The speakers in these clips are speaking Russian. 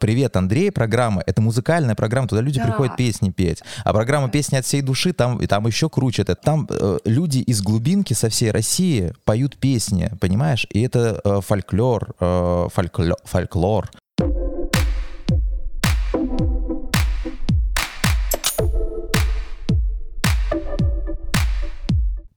«Привет, Андрей» программа — это музыкальная программа, туда люди Да. приходят песни петь. А программа «Песни от всей души» там, и там еще круче. Это там э, люди из глубинки со всей России поют песни, понимаешь? И это э, фольклор, э, фолькло- фольклор.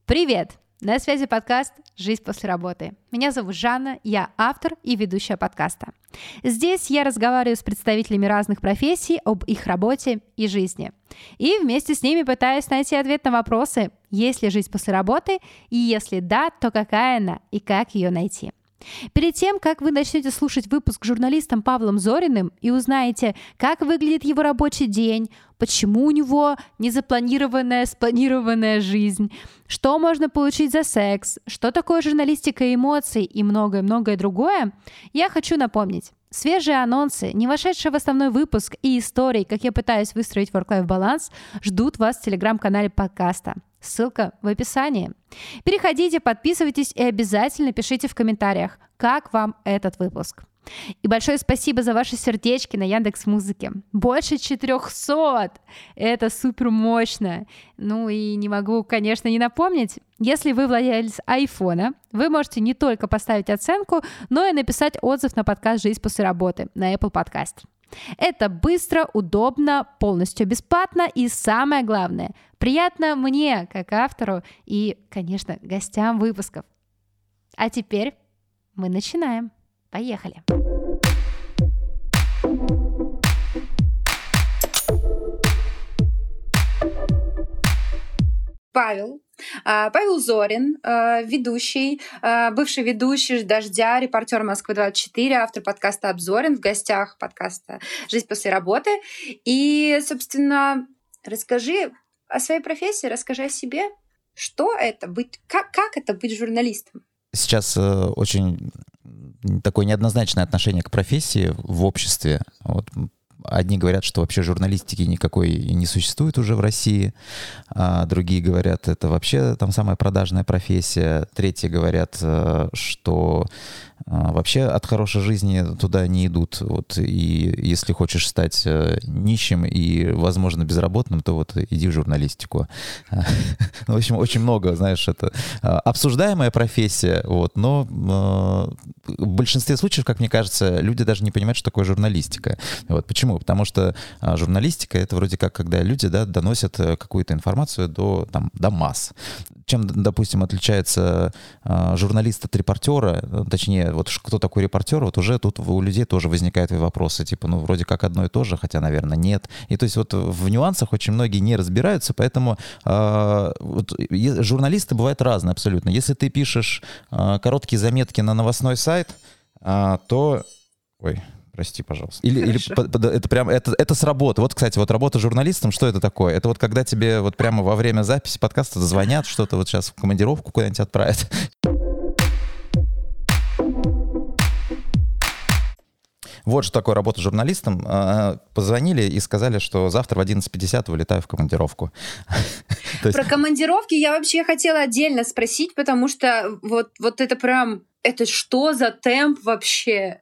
Привет! На связи подкаст «Жизнь после работы». Меня зовут Жанна, я автор и ведущая подкаста. Здесь я разговариваю с представителями разных профессий об их работе и жизни. И вместе с ними пытаюсь найти ответ на вопросы, есть ли жизнь после работы, и если да, то какая она и как ее найти. Перед тем, как вы начнете слушать выпуск с журналистом Павлом Зориным и узнаете, как выглядит его рабочий день, почему у него незапланированная, спланированная жизнь, что можно получить за секс, что такое журналистика эмоций и многое-многое другое, я хочу напомнить. Свежие анонсы, не вошедшие в основной выпуск и истории, как я пытаюсь выстроить work-life баланс, ждут вас в телеграм-канале подкаста. Ссылка в описании. Переходите, подписывайтесь и обязательно пишите в комментариях, как вам этот выпуск. И большое спасибо за ваши сердечки на Яндекс Музыке. Больше 400! Это супер мощно. Ну и не могу, конечно, не напомнить. Если вы владелец айфона, вы можете не только поставить оценку, но и написать отзыв на подкаст «Жизнь после работы» на Apple Podcast. Это быстро, удобно, полностью бесплатно и самое главное, приятно мне, как автору и, конечно, гостям выпусков. А теперь мы начинаем. Поехали. Павел. А, Павел Зорин, а, ведущий, а, бывший ведущий «Дождя», репортер «Москвы-24», автор подкаста «Обзорин», в гостях подкаста «Жизнь после работы». И, собственно, расскажи о своей профессии, расскажи о себе. Что это быть, как, как это быть журналистом? Сейчас э, очень такое неоднозначное отношение к профессии в обществе. Вот Одни говорят, что вообще журналистики никакой не существует уже в России, а другие говорят, это вообще там самая продажная профессия, третьи говорят, э, что вообще от хорошей жизни туда не идут. Вот, и если хочешь стать э, нищим и, возможно, безработным, то вот иди в журналистику. Ну, в общем, очень много, знаешь, это а, обсуждаемая профессия, вот, но в большинстве случаев, как мне кажется, люди даже не понимают, что такое журналистика. Вот, почему? Потому что а, журналистика — это вроде как, когда люди да, доносят э, какую-то информацию до, там, до масс. Чем, допустим, отличается а, журналист от репортера, э, точнее, вот кто такой репортер, вот уже тут у людей тоже возникают вопросы, типа, ну, вроде как одно и то же, хотя, наверное, нет. И то есть вот в нюансах очень многие не разбираются, поэтому а, вот, журналисты бывают разные абсолютно. Если ты пишешь а, короткие заметки на новостной сайт, то... Ой, Прости, пожалуйста. Или, или это прям это, это с работы. Вот, кстати, вот работа журналистом, что это такое? Это вот когда тебе вот прямо во время записи подкаста звонят, что-то вот сейчас в командировку куда-нибудь отправят. Вот что такое работа журналистом. А, Позвонили и сказали, что завтра в 11.50 вылетаю в командировку. Про командировки я вообще хотела отдельно спросить, потому что вот, вот это прям... Это что за темп вообще?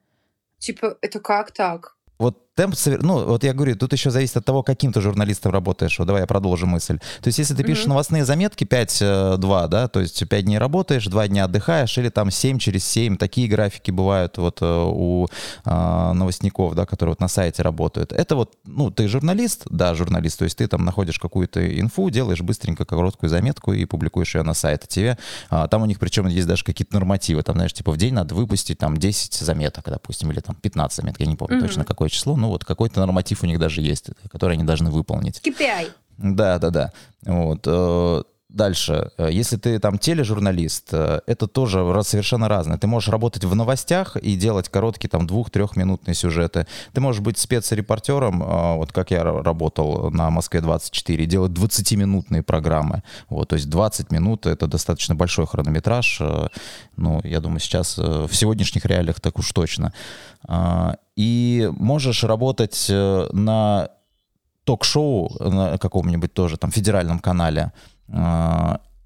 Типа, это как так? Вот темп, ну, вот я говорю, тут еще зависит от того, каким ты журналистом работаешь. Вот давай я продолжу мысль. То есть, если ты пишешь Мгм. новостные заметки 5-2, да, то есть 5 дней работаешь, 2 дня отдыхаешь, или там 7 через 7, такие графики бывают вот э, у а, новостников, да, которые вот на сайте работают. Это вот, ну, ты журналист, да, журналист, то есть ты там находишь какую-то инфу, делаешь быстренько короткую заметку и публикуешь ее на сайт. Тебе, а, там у них причем есть даже какие-то нормативы, там, знаешь, типа в день надо выпустить там 10 заметок, допустим, или там 15 заметок, я не помню Мгм. точно какое число, ну вот какой-то норматив у них даже есть, который они должны выполнить. KPI. Да, да, да. Вот. э, Дальше, если ты там тележурналист, э, это тоже совершенно разное. Ты можешь работать в новостях и делать короткие там двух-трехминутные сюжеты. Ты можешь быть спецрепортером, э, вот как я работал на Москве-24, делать 20-минутные программы. Вот, то есть 20 минут — это достаточно большой хронометраж. Ну, я думаю, сейчас в сегодняшних реалиях так уж точно. И можешь работать э, на ток-шоу на каком-нибудь тоже там федеральном канале.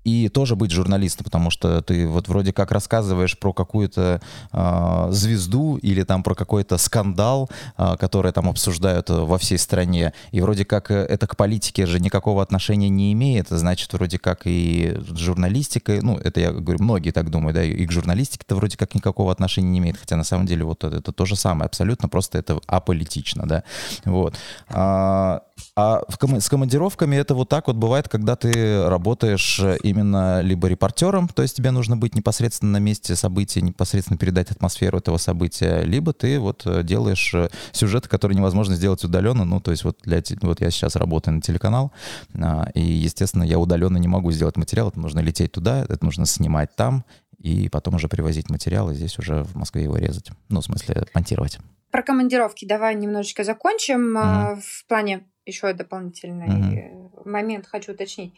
И тоже быть журналистом, потому что ты вот вроде как рассказываешь про какую-то э, звезду или там про какой-то скандал, э, который там обсуждают во всей стране, и вроде как это к политике же никакого отношения не имеет, значит, вроде как и журналистика, ну, это я говорю, многие так думают, да, и к журналистике-то вроде как никакого отношения не имеет, хотя на самом деле вот это, это то же самое, абсолютно просто это аполитично, да, вот. А, а в ком- с командировками это вот так вот бывает, когда ты работаешь именно либо репортером, то есть тебе нужно быть непосредственно на месте события, непосредственно передать атмосферу этого события, либо ты вот э, делаешь э, сюжеты, которые невозможно сделать удаленно, ну, то есть вот, для, вот я сейчас работаю на телеканал, а, и, естественно, я удаленно не могу сделать материал, это нужно лететь туда, это нужно снимать там, и потом уже привозить материал, и здесь уже в Москве его резать, ну, в смысле, монтировать. Про командировки давай немножечко закончим. Mm-hmm. В плане еще дополнительный mm-hmm. момент хочу уточнить.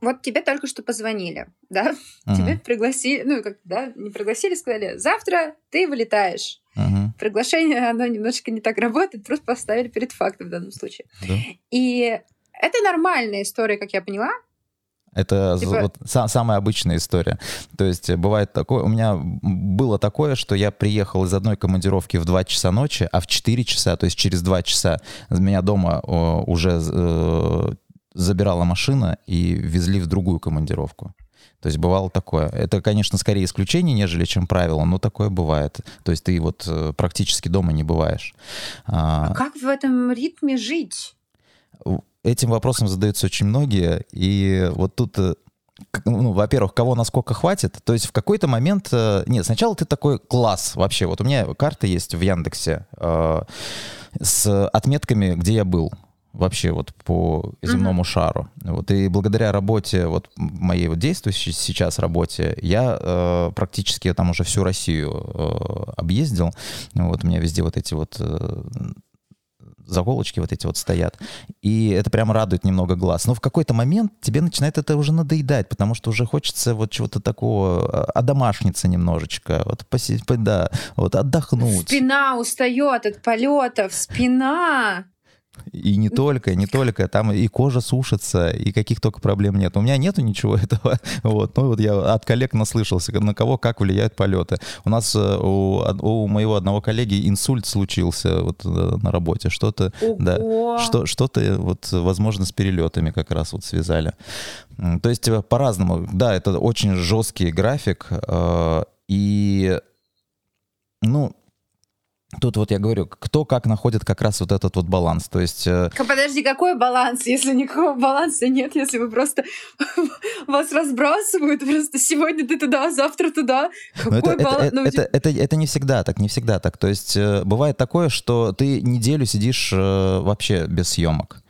Вот тебе только что позвонили, да? Uh-huh. Тебе пригласили, ну, как, да, не пригласили, сказали, завтра ты вылетаешь. Uh-huh. Приглашение, оно немножечко не так работает, просто поставили перед фактом в данном случае. Да. И это нормальная история, как я поняла, это типа... вот са- самая обычная история. То есть э, бывает такое, у меня было такое, что я приехал из одной командировки в 2 часа ночи, а в 4 часа, то есть через 2 часа меня дома о, уже э, забирала машина и везли в другую командировку. То есть бывало такое. Это, конечно, скорее исключение, нежели чем правило, но такое бывает. То есть ты вот э, практически дома не бываешь. А, а как в этом ритме жить? Этим вопросом задаются очень многие, и вот тут э, ну, во-первых, кого насколько хватит. То есть в какой-то момент... Э, нет, сначала ты такой класс вообще. Вот у меня карта есть в Яндексе э, с отметками, где я был вообще вот по земному uh-huh. шару. Вот и благодаря работе, вот моей вот действующей сейчас работе, я э, практически там уже всю Россию э, объездил. Вот у меня везде вот эти вот э, заколочки вот эти вот стоят. И это прямо радует немного глаз. Но в какой-то момент тебе начинает это уже надоедать, потому что уже хочется вот чего-то такого, а, одомашниться немножечко, вот посидеть, да, вот отдохнуть. Спина устает от полетов, спина. И не только, не только. Там и кожа сушится, и каких только проблем нет. У меня нету ничего этого. Вот. Ну вот я от коллег наслышался, на кого как влияют полеты. У нас э, у, у моего одного коллеги инсульт случился вот э, на работе. Что-то, да, что, что-то вот, возможно, с перелетами как раз вот связали. То есть э, по-разному. Да, это очень жесткий график. И ну, Тут вот я говорю, кто как находит как раз вот этот вот баланс. То есть... Э, подожди, какой баланс, если никакого баланса нет, если вы просто вас разбрасывают, просто сегодня ты туда, завтра туда. Какой это, баланс? Это, ну, это, это, это не всегда так, не всегда так. То есть э, бывает такое, что ты неделю сидишь э, вообще без съемок.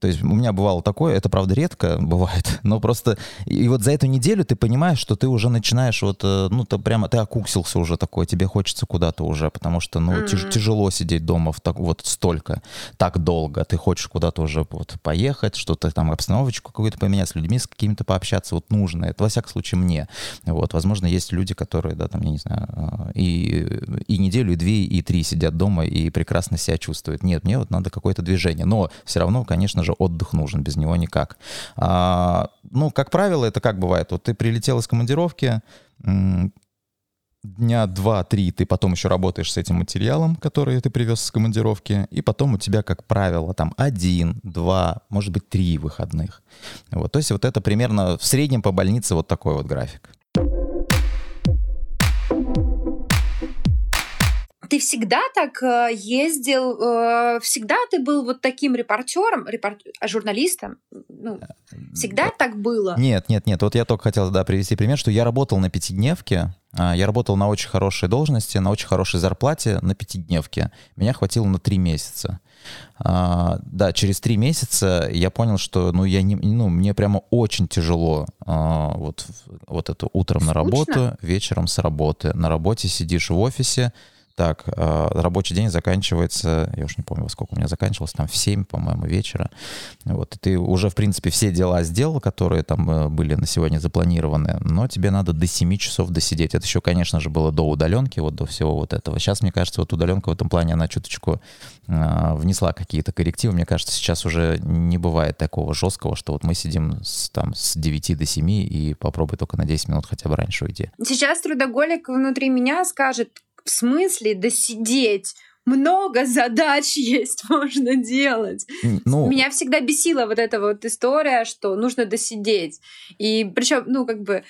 То есть у меня бывало такое, это правда редко бывает, но просто и вот за эту неделю ты понимаешь, что ты уже начинаешь вот, э, ну, ты прямо, ты окуксился уже такой, тебе хочется куда-то уже, потому что, ну, mm-hmm. тяжело сидеть дома в так, вот столько, так долго, ты хочешь куда-то уже вот поехать, что-то там, обстановочку какую-то поменять, с людьми с какими-то пообщаться, вот нужно, это во всяком случае мне, вот, возможно, есть люди, которые, да, там, я не знаю, э, и, и неделю, и две, и три сидят дома и прекрасно себя чувствуют, нет, мне вот надо какое-то движение, но все равно, конечно же, же отдых нужен, без него никак. А, ну, как правило, это как бывает? Вот ты прилетел из командировки, дня два-три ты потом еще работаешь с этим материалом, который ты привез с командировки, и потом у тебя, как правило, там один, два, может быть, три выходных. Вот, то есть вот это примерно в среднем по больнице вот такой вот график. Ты всегда так э, ездил, э, всегда ты был вот таким репортером, репорт... Журналистом? Ну, всегда так было? Нет, нет, нет. Вот я только хотел да, привести пример, что я работал на пятидневке, а, я работал на очень хорошей должности, на очень хорошей зарплате на пятидневке. Меня хватило на три месяца. А, да, через три месяца я понял, что ну, я не, ну, мне прямо очень тяжело а, вот, вот это утром Скучно? на работу, вечером с работы. На работе сидишь в офисе, так, а, рабочий день заканчивается, я уж не помню, во сколько у меня заканчивался, там в 7, по-моему, вечера. Вот, и ты уже, в принципе, все дела сделал, которые там э, были на сегодня запланированы, но тебе надо до 7 часов досидеть. Это еще, конечно же, было до удаленки, вот до всего вот этого. Сейчас, мне кажется, вот удаленка в этом плане, она чуточку э, внесла какие-то коррективы. Мне кажется, сейчас уже не бывает такого жесткого, что вот мы сидим с, там с 9 до 7 и попробуй только на 10 минут хотя бы раньше уйти. Сейчас трудоголик внутри меня скажет, в смысле досидеть? много задач есть, можно делать. Ну, Меня всегда бесила вот эта вот история, что нужно досидеть. И причем, ну, как бы,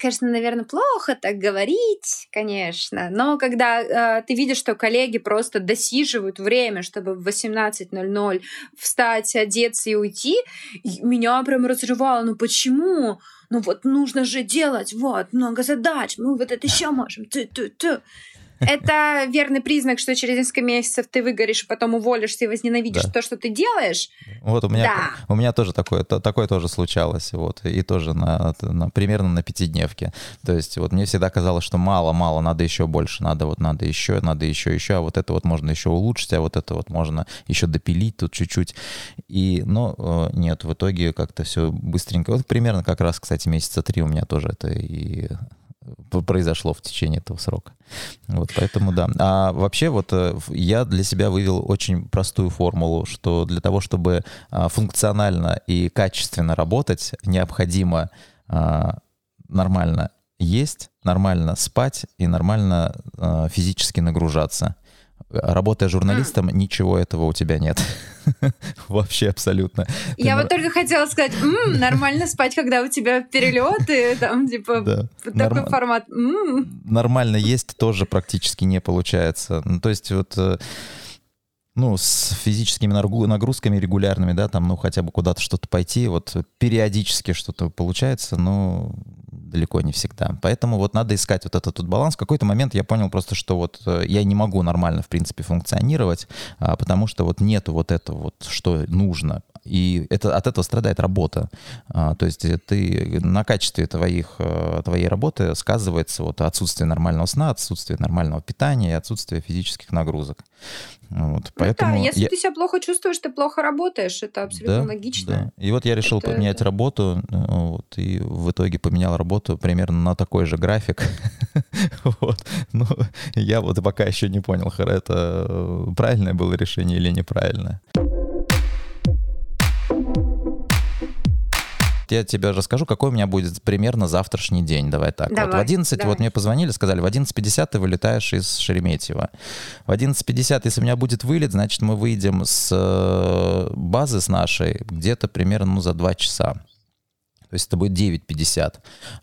конечно, наверное, плохо так говорить, конечно, но когда э, ты видишь, что коллеги просто досиживают время, чтобы в 18.00 встать, одеться и уйти, меня прям разрывало. Ну почему? Ну вот нужно же делать, вот, много задач, мы вот это еще можем, ты-ты-ты. Это верный признак, что через несколько месяцев ты выгоришь, потом уволишься и возненавидишь да. то, что ты делаешь. Вот у меня, да. у меня тоже такое, такое тоже случалось, вот, и тоже на, на, примерно на пятидневке. То есть вот мне всегда казалось, что мало-мало, надо еще больше, надо вот, надо еще, надо еще, еще, а вот это вот можно еще улучшить, а вот это вот можно еще допилить тут чуть-чуть. И, но э, нет, в итоге как-то все быстренько. Вот примерно как раз, кстати, месяца три у меня тоже это и произошло в течение этого срока. Вот, поэтому да. А вообще вот э, я для себя вывел очень простую формулу, что для того, чтобы а, функционально и качественно работать, необходимо а, нормально есть, нормально спать и нормально а, физически нагружаться. Работая журналистом, mm. ничего этого у тебя нет. Вообще абсолютно. Я вот только хотела сказать, м-м, нормально спать, когда у тебя перелеты, там, типа, да. такой Норм... формат. М-м. Нормально есть тоже практически не получается. Ну, то есть вот э, ну, с физическими нагрузками регулярными, да, там, ну, хотя бы куда-то что-то пойти, вот периодически что-то получается, но далеко не всегда. Поэтому вот надо искать вот этот тут баланс. В какой-то момент я понял просто, что вот э, я не могу нормально, в принципе, функционировать, а, потому что вот нету вот этого вот, что нужно. И это, от этого страдает работа. А, то есть ты на качестве твоих, э, твоей работы сказывается вот отсутствие нормального сна, отсутствие нормального питания и отсутствие физических нагрузок. Вот, ну поэтому да, если я... ты себя плохо чувствуешь, ты плохо работаешь, это абсолютно да, логично. Да. И вот я решил это... поменять работу, э, вот, и в итоге поменял работу примерно на такой же график. вот. Ну, я вот пока еще не понял, это э, правильное было решение или неправильное. я тебе расскажу, какой у меня будет примерно завтрашний день. Давай так. Давай, вот в 11, давай. вот мне позвонили, сказали, в 11.50 ты вылетаешь из Шереметьево. В 11.50, если у меня будет вылет, значит, мы выйдем с э, базы с нашей где-то примерно ну, за 2 часа то есть это будет 9.50.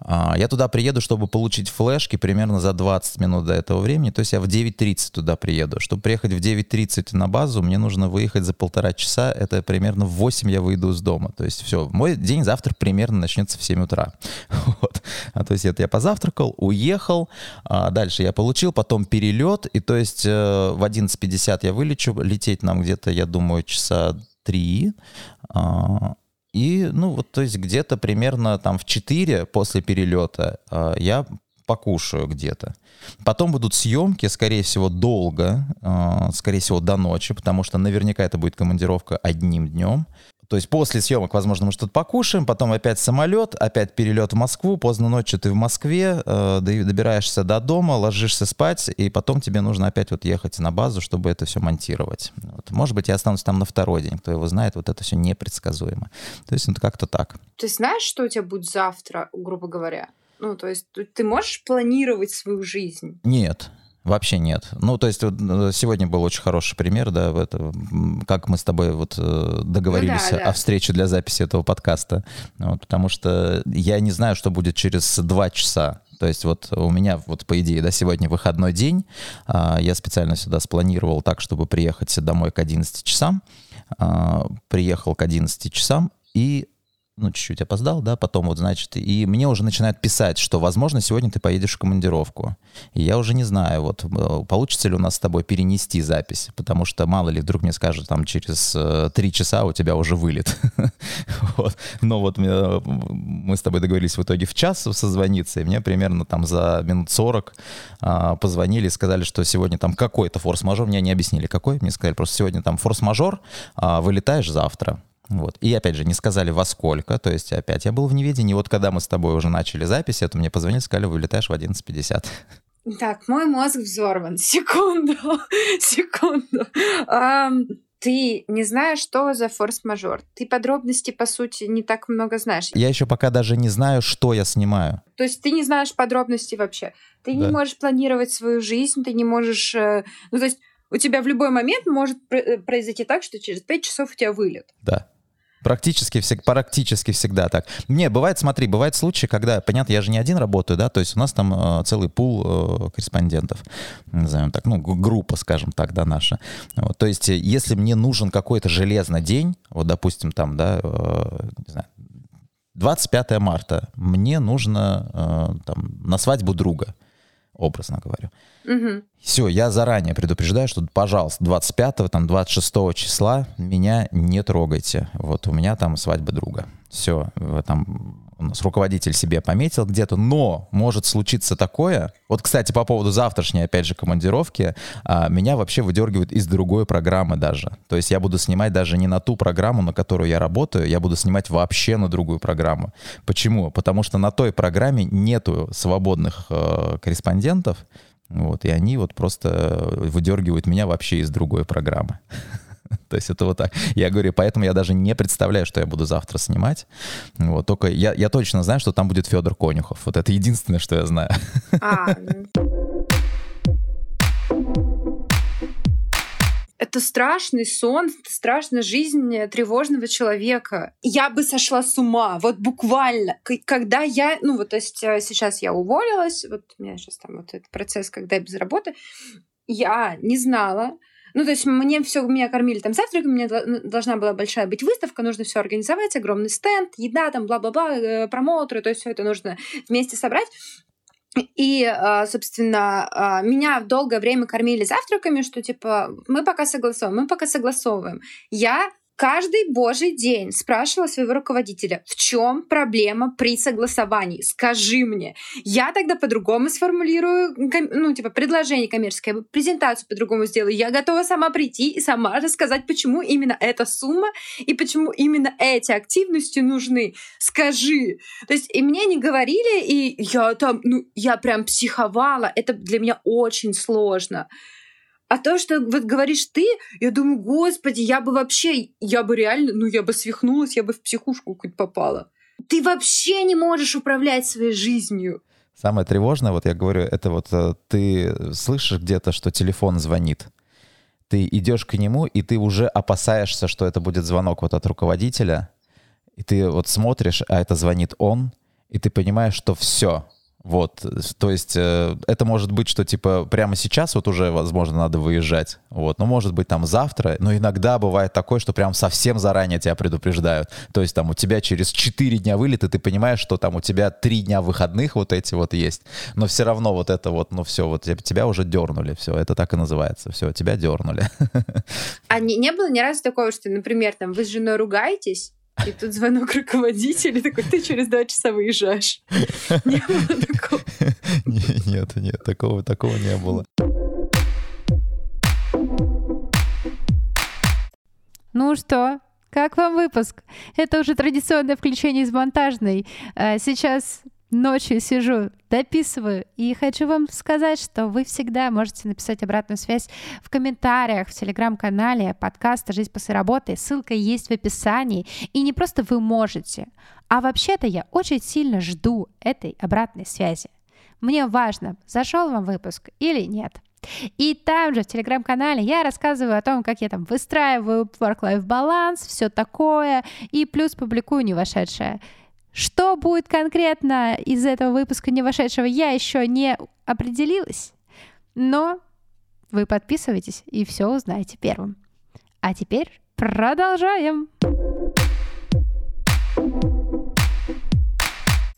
А, я туда приеду, чтобы получить флешки примерно за 20 минут до этого времени, то есть я в 9.30 туда приеду. Чтобы приехать в 9.30 на базу, мне нужно выехать за полтора часа, это примерно в 8 я выйду из дома. То есть все, мой день завтра примерно начнется в 7 утра. Вот. А, то есть это я позавтракал, уехал, а дальше я получил, потом перелет, и то есть э, в 11.50 я вылечу, лететь нам где-то, я думаю, часа 3, и, ну, вот, то есть где-то примерно там в 4 после перелета э, я покушаю где-то. Потом будут съемки, скорее всего, долго, э, скорее всего, до ночи, потому что наверняка это будет командировка одним днем. То есть после съемок, возможно, мы что-то покушаем, потом опять самолет, опять перелет в Москву, поздно ночью ты в Москве, э, добираешься до дома, ложишься спать, и потом тебе нужно опять вот ехать на базу, чтобы это все монтировать. Вот. Может быть, я останусь там на второй день, кто его знает, вот это все непредсказуемо. То есть вот как-то так. Ты знаешь, что у тебя будет завтра, грубо говоря? Ну, то есть ты можешь планировать свою жизнь? Нет. Вообще нет. Ну, то есть вот, э, сегодня был очень хороший пример, да, в это, как мы с тобой вот э, договорились ну, да, да. о встрече для записи этого подкаста. Вот, потому что я не знаю, что будет через два часа. То есть вот у меня вот по идее, да, сегодня выходной день. А, я специально сюда спланировал так, чтобы приехать домой к 11 часам. А, приехал к 11 часам и ну, чуть-чуть опоздал, да, потом вот, значит, и мне уже начинают писать, что, возможно, сегодня ты поедешь в командировку. И я уже не знаю, вот, э, получится ли у нас с тобой перенести запись, потому что, мало ли, вдруг мне скажут, там, через э, три часа у тебя уже вылет. вот. Но вот мы с тобой договорились в итоге в час созвониться, и мне примерно там за минут 40 а, позвонили и сказали, что сегодня там какой-то форс-мажор, мне не объяснили, какой, мне сказали просто сегодня там форс-мажор, а, вылетаешь завтра. Вот. И опять же, не сказали во сколько, то есть опять я был в неведении. Вот когда мы с тобой уже начали запись, это мне позвонили, сказали, вылетаешь в 11.50. Так, мой мозг взорван. Секунду, секунду. Um, ты не знаешь, что за форс-мажор. Ты подробностей, по сути, не так много знаешь. Я еще пока даже не знаю, что я снимаю. То есть ты не знаешь подробностей вообще. Ты да. не можешь планировать свою жизнь, ты не можешь... Э, ну, то есть у тебя в любой момент может э, произойти так, что через пять часов у тебя вылет. Да. Практически, всег, практически всегда так. Не, бывает, смотри, бывают случаи, когда, понятно, я же не один работаю, да, то есть у нас там э, целый пул э, корреспондентов, назовем так, ну, группа, скажем так, да, наша. Вот, то есть э, если мне нужен какой-то железный день, вот, допустим, там, да, э, не знаю, 25 марта, мне нужно э, там, на свадьбу друга, образно говорю. Угу. Все, я заранее предупреждаю, что, пожалуйста, 25 там, 26 числа меня не трогайте. Вот у меня там свадьба друга. Все, там у нас руководитель себе пометил где-то, но может случиться такое. Вот, кстати, по поводу завтрашней, опять же, командировки, а, меня вообще выдергивают из другой программы даже. То есть я буду снимать даже не на ту программу, на которую я работаю, я буду снимать вообще на другую программу. Почему? Потому что на той программе нету свободных э, корреспондентов, вот, и они вот просто выдергивают меня вообще из другой программы. То есть это вот так. Я говорю, поэтому я даже не представляю, что я буду завтра снимать. Вот, только я, я точно знаю, что там будет Федор Конюхов. Вот это единственное, что я знаю. А, это страшный сон, страшная жизнь тревожного человека. Я бы сошла с ума, вот буквально. Когда я, ну вот, то есть э, сейчас я уволилась, вот у меня сейчас там вот этот процесс, когда я без работы, я не знала, ну, то есть мне все, меня кормили там завтраком, мне должна была большая быть выставка, нужно все организовать, огромный стенд, еда, там, бла-бла-бла, э, промоутеры, то есть все это нужно вместе собрать. И, а, собственно, а, меня долгое время кормили завтраками, что типа мы пока согласовываем, мы пока согласовываем. Я каждый божий день спрашивала своего руководителя, в чем проблема при согласовании? Скажи мне. Я тогда по-другому сформулирую, ну, типа, предложение коммерческое, презентацию по-другому сделаю. Я готова сама прийти и сама рассказать, почему именно эта сумма и почему именно эти активности нужны. Скажи. То есть, и мне не говорили, и я там, ну, я прям психовала. Это для меня очень сложно. А то, что вот говоришь ты, я думаю, господи, я бы вообще, я бы реально, ну я бы свихнулась, я бы в психушку хоть попала. Ты вообще не можешь управлять своей жизнью. Самое тревожное, вот я говорю, это вот э, ты слышишь где-то, что телефон звонит. Ты идешь к нему, и ты уже опасаешься, что это будет звонок вот от руководителя. И ты вот смотришь, а это звонит он, и ты понимаешь, что все, вот, то есть э, это может быть, что типа прямо сейчас вот уже, возможно, надо выезжать. Вот, ну, может быть, там завтра, но иногда бывает такое, что прям совсем заранее тебя предупреждают. То есть там у тебя через 4 дня вылет, и ты понимаешь, что там у тебя 3 дня выходных вот эти вот есть. Но все равно вот это вот, ну все, вот тебя уже дернули, все, это так и называется, все, тебя дернули. А не, не было ни разу такого, что, например, там вы с женой ругаетесь, и тут звонок руководителя, такой, ты через два часа выезжаешь. Не было такого? Нет, нет, такого, такого не было. Ну что, как вам выпуск? Это уже традиционное включение из монтажной. А сейчас ночью сижу, дописываю, и хочу вам сказать, что вы всегда можете написать обратную связь в комментариях в телеграм-канале подкаста «Жизнь после работы». Ссылка есть в описании. И не просто вы можете, а вообще-то я очень сильно жду этой обратной связи. Мне важно, зашел вам выпуск или нет. И там же в телеграм-канале я рассказываю о том, как я там выстраиваю work-life баланс, все такое, и плюс публикую не вошедшее. Что будет конкретно из этого выпуска не вошедшего, я еще не определилась. Но вы подписывайтесь и все узнаете первым. А теперь продолжаем.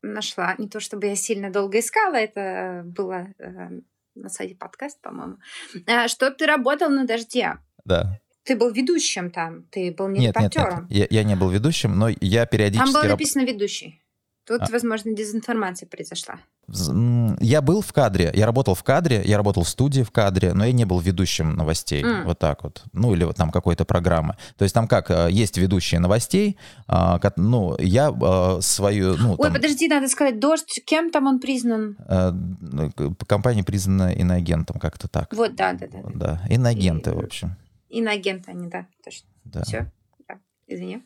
нашла. Не то чтобы я сильно долго искала, это было э, на сайте подкаст, по-моему. Э, что ты работал на «Дожде». Да. Ты был ведущим там, ты был не Нет, нет, репортером. нет. Я, я не был ведущим, но я периодически... Там было раб- написано «ведущий». Тут, А. возможно, дезинформация произошла. Я был в кадре, я работал в кадре, я работал в студии в кадре, но я не был ведущим новостей. М. Вот так вот. Ну, или вот там какой-то программы. То есть там как, э, есть ведущие новостей, а, ну, я э, свою... Ну, Ой, там, подожди, надо сказать, «Дождь», кем там он признан? э, компания признана иноагентом, как-то так. Вот, да, да, да. Да, иноагенты, И- в общем. Иноагенты они, да, точно. Да. Все, извини.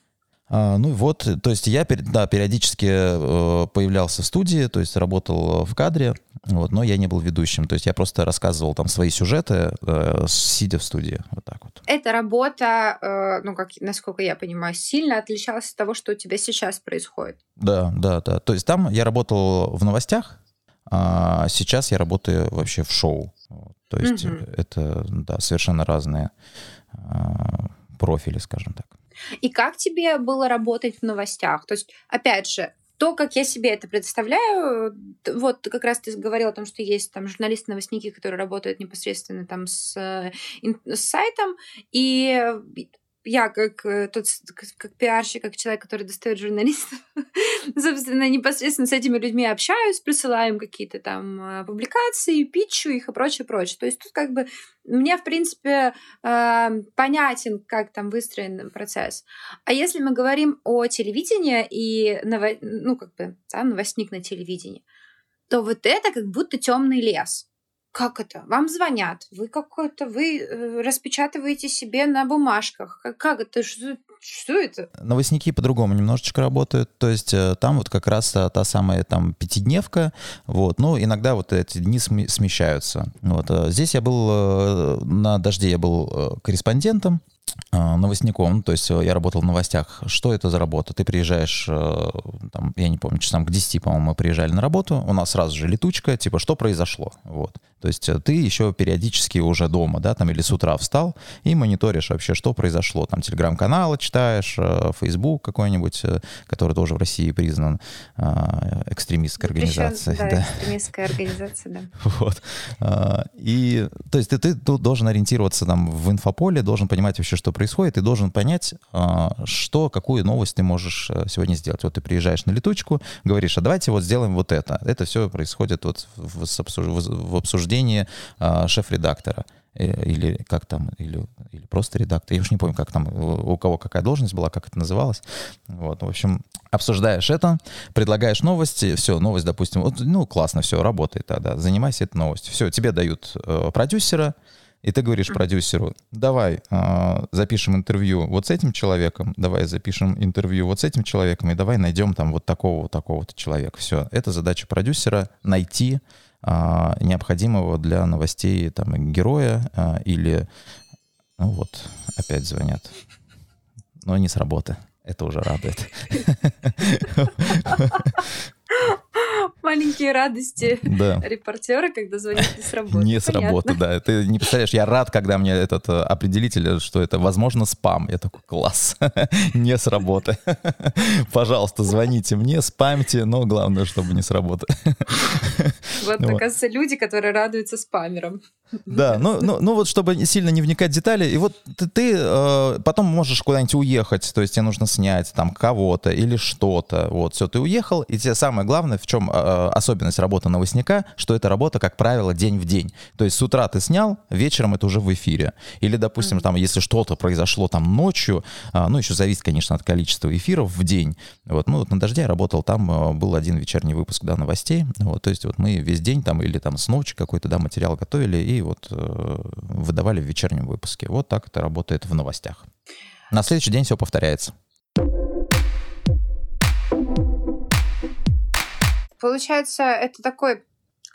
А, ну вот, то есть я да, периодически э, появлялся в студии, то есть работал в кадре, вот, но я не был ведущим. То есть я просто рассказывал там свои сюжеты, э, сидя в студии. Вот так вот. Эта работа, э, ну, как, насколько я понимаю, сильно отличалась от того, что у тебя сейчас происходит. Да, да, да. То есть там я работал в новостях, а сейчас я работаю вообще в шоу. Вот. То есть Мгм. это да, совершенно разные а, профили, скажем так. И как тебе было работать в новостях? То есть, опять же, то, как я себе это представляю, вот как раз ты говорил о том, что есть там журналисты-новостники, которые работают непосредственно там с, э, с сайтом, и я как э, тот как пиарщик, как человек, который достает журналистов, собственно, непосредственно с этими людьми общаюсь, присылаю им какие-то там э, публикации, питчу их и прочее, прочее. То есть тут как бы мне, в принципе, э, понятен, как там выстроен процесс. А если мы говорим о телевидении и ново- ну, как бы, да, новостник на телевидении, то вот это как будто темный лес. Как это? Вам звонят, вы какой-то, вы э, распечатываете себе на бумажках. Как, это? Что, что это? Новостники по-другому немножечко работают, то есть э, там вот как раз э, та самая там пятидневка, вот, ну иногда вот эти дни сме- смещаются. Вот, здесь я был на дожде, я был корреспондентом, новостником, ну, то есть э, я работал в новостях. Что это за работа? Ты приезжаешь, э, там, я не помню, часам к 10, по-моему, мы приезжали на работу, у нас сразу же летучка, типа, что произошло? Вот. То есть э, ты еще периодически уже дома, да, там, или с утра встал и мониторишь вообще, что произошло. Там телеграм-каналы читаешь, э, Facebook какой-нибудь, э, который тоже в России признан э, экстремистской организацией. Причём, да, да. экстремистская организация, да. Вот. И, то есть ты, ты должен ориентироваться там в инфополе, должен понимать вообще, что происходит, и должен понять, а, что, какую новость ты можешь э, сегодня сделать. Вот ты приезжаешь на летучку, говоришь, а давайте вот сделаем вот это. Это все происходит вот в, обсуждении а, шеф-редактора. Э, Или как там, или, или просто редактор. Я уж не помню, как там, у у кого какая должность была, как это называлось. Вот, в общем, обсуждаешь это, предлагаешь новости, все, новость, допустим, вот, ну, классно, все, работает тогда, занимайся этой новостью. Все, тебе дают э, продюсера, и ты говоришь продюсеру, давай э, запишем интервью вот с этим человеком, давай запишем интервью вот с этим человеком, и давай найдем там вот такого, вот такого-то человека. Все, это задача продюсера найти а, необходимого для новостей там героя а, или, ну вот, опять звонят, но не с работы. Это уже радует. Маленькие радости Да. репортера, когда звонят не с работы. Не с Понятно. работы, да. Ты не представляешь, я рад, когда мне этот э, определитель, что это, возможно, спам. Я такой, класс, не с работы. Пожалуйста, звоните мне, спамьте, но главное, чтобы не с работы. Вот, Вот. оказывается, люди, которые радуются спамерам. Да, ну, ну, ну вот чтобы сильно не вникать в детали, и вот ты, ты, э, потом можешь куда-нибудь уехать, то есть тебе нужно снять там кого-то или что-то, вот, все, ты уехал, и тебе самое главное, в чем э, особенность работы новостника, что это работа, как правило, день в день. То есть с утра ты снял, вечером это уже в эфире. Или, допустим, там, если что-то произошло там ночью, а, ну, еще зависит, конечно, от количества эфиров в день. Вот, ну, вот на «Дожде» я работал, там э, был один вечерний выпуск, да, новостей. Вот, то есть вот мы весь день там или там с ночи какой-то, да, материал готовили и вот э, выдавали в вечернем выпуске. Вот так это работает в новостях. На следующий день все повторяется. Получается, это такой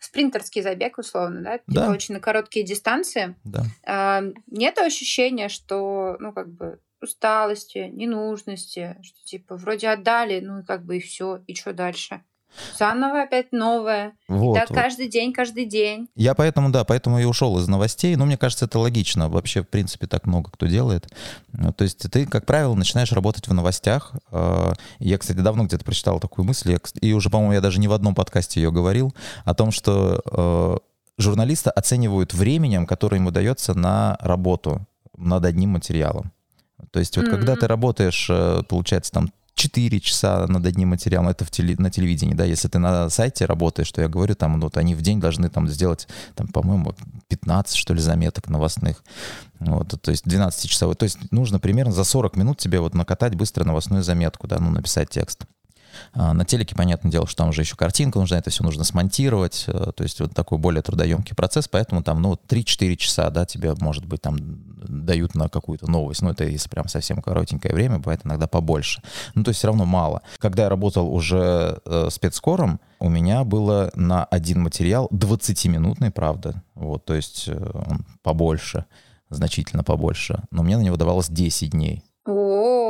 спринтерский забег, условно, да? Типа Да. очень на короткие дистанции. Да. А, Нет ощущения, что, ну, как бы, усталости, ненужности, что, типа, вроде отдали, ну, и как бы и все, и что дальше? Заново опять новое. Вот, и так вот. каждый день, каждый день. Я поэтому, да, поэтому и ушел из новостей. Но мне кажется, это логично. Вообще, в принципе, так много кто делает. Ну, то есть ты, как правило, начинаешь работать в новостях. А, я, кстати, давно где-то прочитал такую мысль, и уже, по-моему, я даже не в одном подкасте ее говорил, о том, что а, журналиста оценивают временем, которое ему дается на работу над одним материалом. То есть вот mm-hmm. когда ты работаешь, э, получается, там 4 часа над одним материалом, это в теле, на телевидении, да, если ты на сайте работаешь, то я говорю, там, вот они в день должны там сделать, там, по-моему, 15, что ли, заметок новостных, вот, то есть 12-часовой, то есть нужно примерно за 40 минут тебе вот накатать быстро новостную заметку, да, ну, написать текст. А, на телеке, понятное дело, что там уже еще картинка нужна, это все нужно смонтировать, э, то есть вот такой более трудоемкий процесс, поэтому там, ну, 3-4 часа, да, тебе, может быть, там дают на какую-то новость, ну, это если прям совсем коротенькое время, бывает иногда побольше. Ну, то есть все равно мало. Когда я работал уже э, спецкором, у меня было на один материал 20-минутный, правда, вот, то есть э, он побольше, значительно побольше, но мне на него давалось 10 дней. О,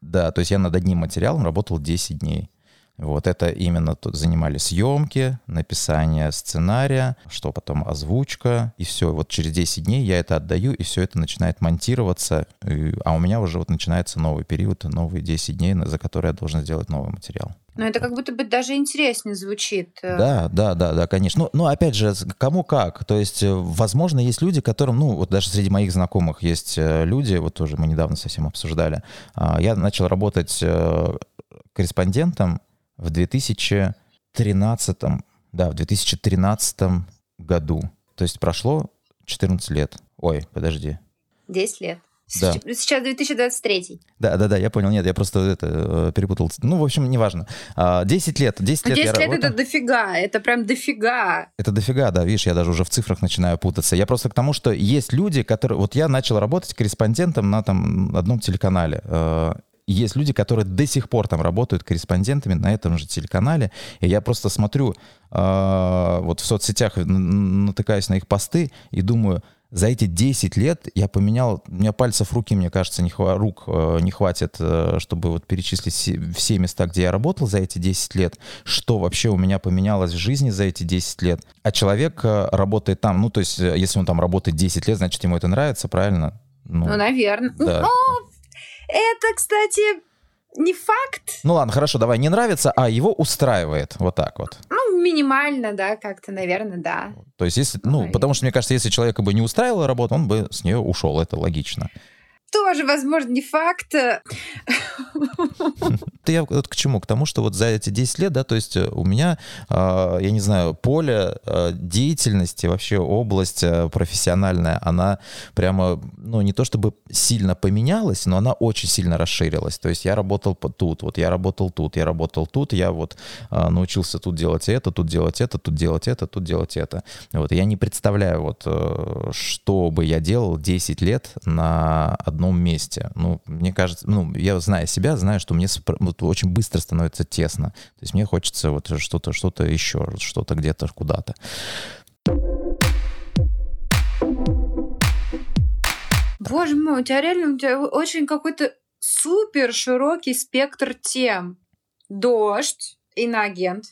Да, то есть я над одним материалом работал 10 дней. Вот это именно тут занимали съемки, написание сценария, что потом озвучка, и все. Вот через 10 дней я это отдаю, и все это начинает монтироваться. И, а у меня уже вот начинается новый период, новые 10 дней, за которые я должен сделать новый материал. Но это как будто бы даже интереснее звучит. Э. Да, да, да, да, конечно. Ну, ну, опять же, кому как. То есть, э, возможно, есть люди, которым, ну, вот даже среди моих знакомых есть э, люди, вот тоже мы недавно совсем обсуждали. А, я начал работать корреспондентом в 2013, да, в 2013 году. То есть прошло 14 лет. Ой, подожди. 10 лет. Да. Сейчас 2023. Да, да, да, я понял. Нет, я просто это э, перепутал. Ну, в общем, неважно. 10 а, лет. 10 лет, 10 лет это дофига. Это прям дофига. Это дофига, да. Видишь, я даже уже в цифрах начинаю путаться. Я просто к тому, что есть люди, которые... Вот я начал работать корреспондентом на там одном телеканале. Э, есть люди, которые до сих пор там работают корреспондентами на этом же телеканале. И я просто смотрю э, вот в соцсетях, натыкаюсь на их посты и думаю, за эти 10 лет я поменял, у меня пальцев руки, мне кажется, не, хва, рук э, не хватит, э, чтобы вот перечислить все, все места, где я работал за эти 10 лет, что вообще у меня поменялось в жизни за эти 10 лет. А человек э, работает там, ну, то есть, э, если он там работает 10 лет, значит, ему это нравится, правильно? Ну, ну наверное. Да. Но это, кстати, не факт. Ну ладно, хорошо, давай, не нравится, а его устраивает, вот так вот. Ну, минимально, да, как-то, наверное, да. То есть, если, ну, Ой. потому что, мне кажется, если человека бы не устраивала работа, он бы с нее ушел, это логично тоже, возможно, не факт. Это я вот к чему? К тому, что вот за эти 10 лет, да, то есть э, у меня, а, я не знаю, поле а, деятельности, вообще область э, профессиональная, она прямо, ну, не то чтобы сильно поменялась, но она очень сильно расширилась. То есть я работал тут, вот я работал тут, я работал тут, я вот а, научился тут делать это, тут делать это, тут делать это, тут делать это. Вот я не представляю, вот, э, что бы я делал 10 лет на одном месте. Ну, мне кажется, ну, я знаю себя, знаю, что мне вот, очень быстро становится тесно. То есть мне хочется вот что-то, что-то еще, что-то где-то, куда-то. Боже мой, у тебя реально у тебя очень какой-то супер широкий спектр тем. Дождь, иноагент.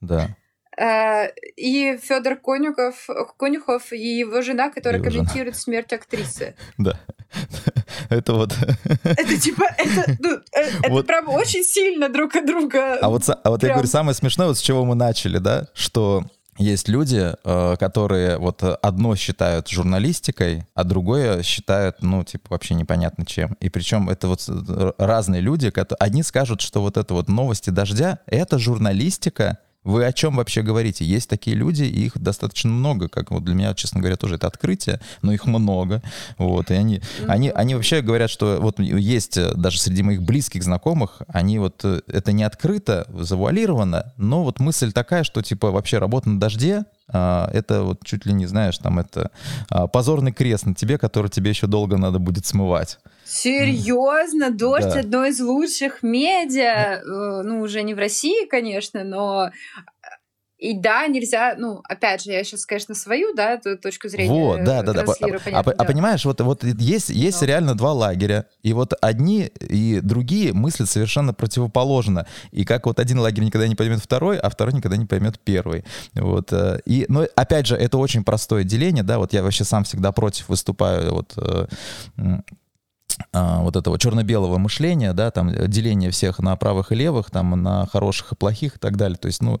Да. Э, и Федор Конюхов, Конюхов и его жена, которая его комментирует жена. смерть актрисы. Да. Это вот... Это типа, это, ну, э, это вот. прям очень сильно друг от друга. А вот, а вот прям... я говорю, самое смешное, вот с чего мы начали, да, что есть люди, э, которые вот одно считают журналистикой, а другое считают, ну, типа, вообще непонятно чем. И причем это вот разные люди, которые, одни скажут, что вот это вот новости дождя — это журналистика, вы о чем вообще говорите? Есть такие люди, и их достаточно много, как вот для меня, честно говоря, тоже это открытие, но их много. Вот, и они, они, они вообще говорят, что вот есть э, даже среди моих близких знакомых, они вот, э, это не открыто, завуалировано, но вот мысль такая, что типа вообще работа на дожде, это вот чуть ли не знаешь, там это а, позорный крест на тебе, который тебе еще долго надо будет смывать. Серьезно, дождь да. одно из лучших медиа, э, ну уже не в России, конечно, но и да, нельзя, ну, опять же, я сейчас, конечно, свою, да, точку зрения Вот, да, да, да. А, а, а понимаешь, вот, вот есть, есть Но. реально два лагеря, и вот одни и другие мыслят совершенно противоположно. И как вот один лагерь никогда не поймет второй, а второй никогда не поймет первый. Вот. Э, и, но, опять же, это очень простое деление, да, вот я вообще сам всегда против выступаю, вот э, а, вот этого черно-белого мышления, да, там деление всех на правых и левых, там на хороших и плохих и так далее. То есть, ну,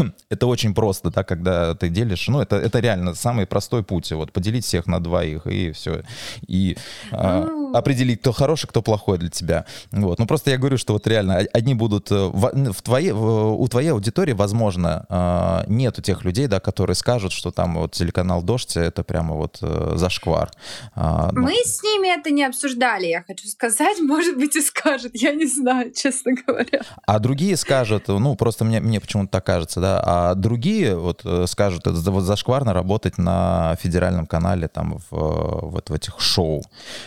это очень просто, да, когда ты делишь, ну, это, это реально самый простой путь, вот, поделить всех на двоих, и все, и а, ну... определить, кто хороший, кто плохой для тебя, вот, ну, просто я говорю, что вот реально, одни будут, э, в, в твоей, в, у твоей аудитории, возможно, а, нету тех людей, да, которые скажут, что там вот телеканал «Дождь» — это прямо вот а, зашквар. А. Мы с ними это не обсуждали, я хочу сказать, может быть, и скажут, я не знаю, честно говоря. А другие скажут, ну, просто мне, мне почему-то так кажется, да, а другие вот э, скажут, это вот зашкварно работать на федеральном канале там в, вот в этих шоу.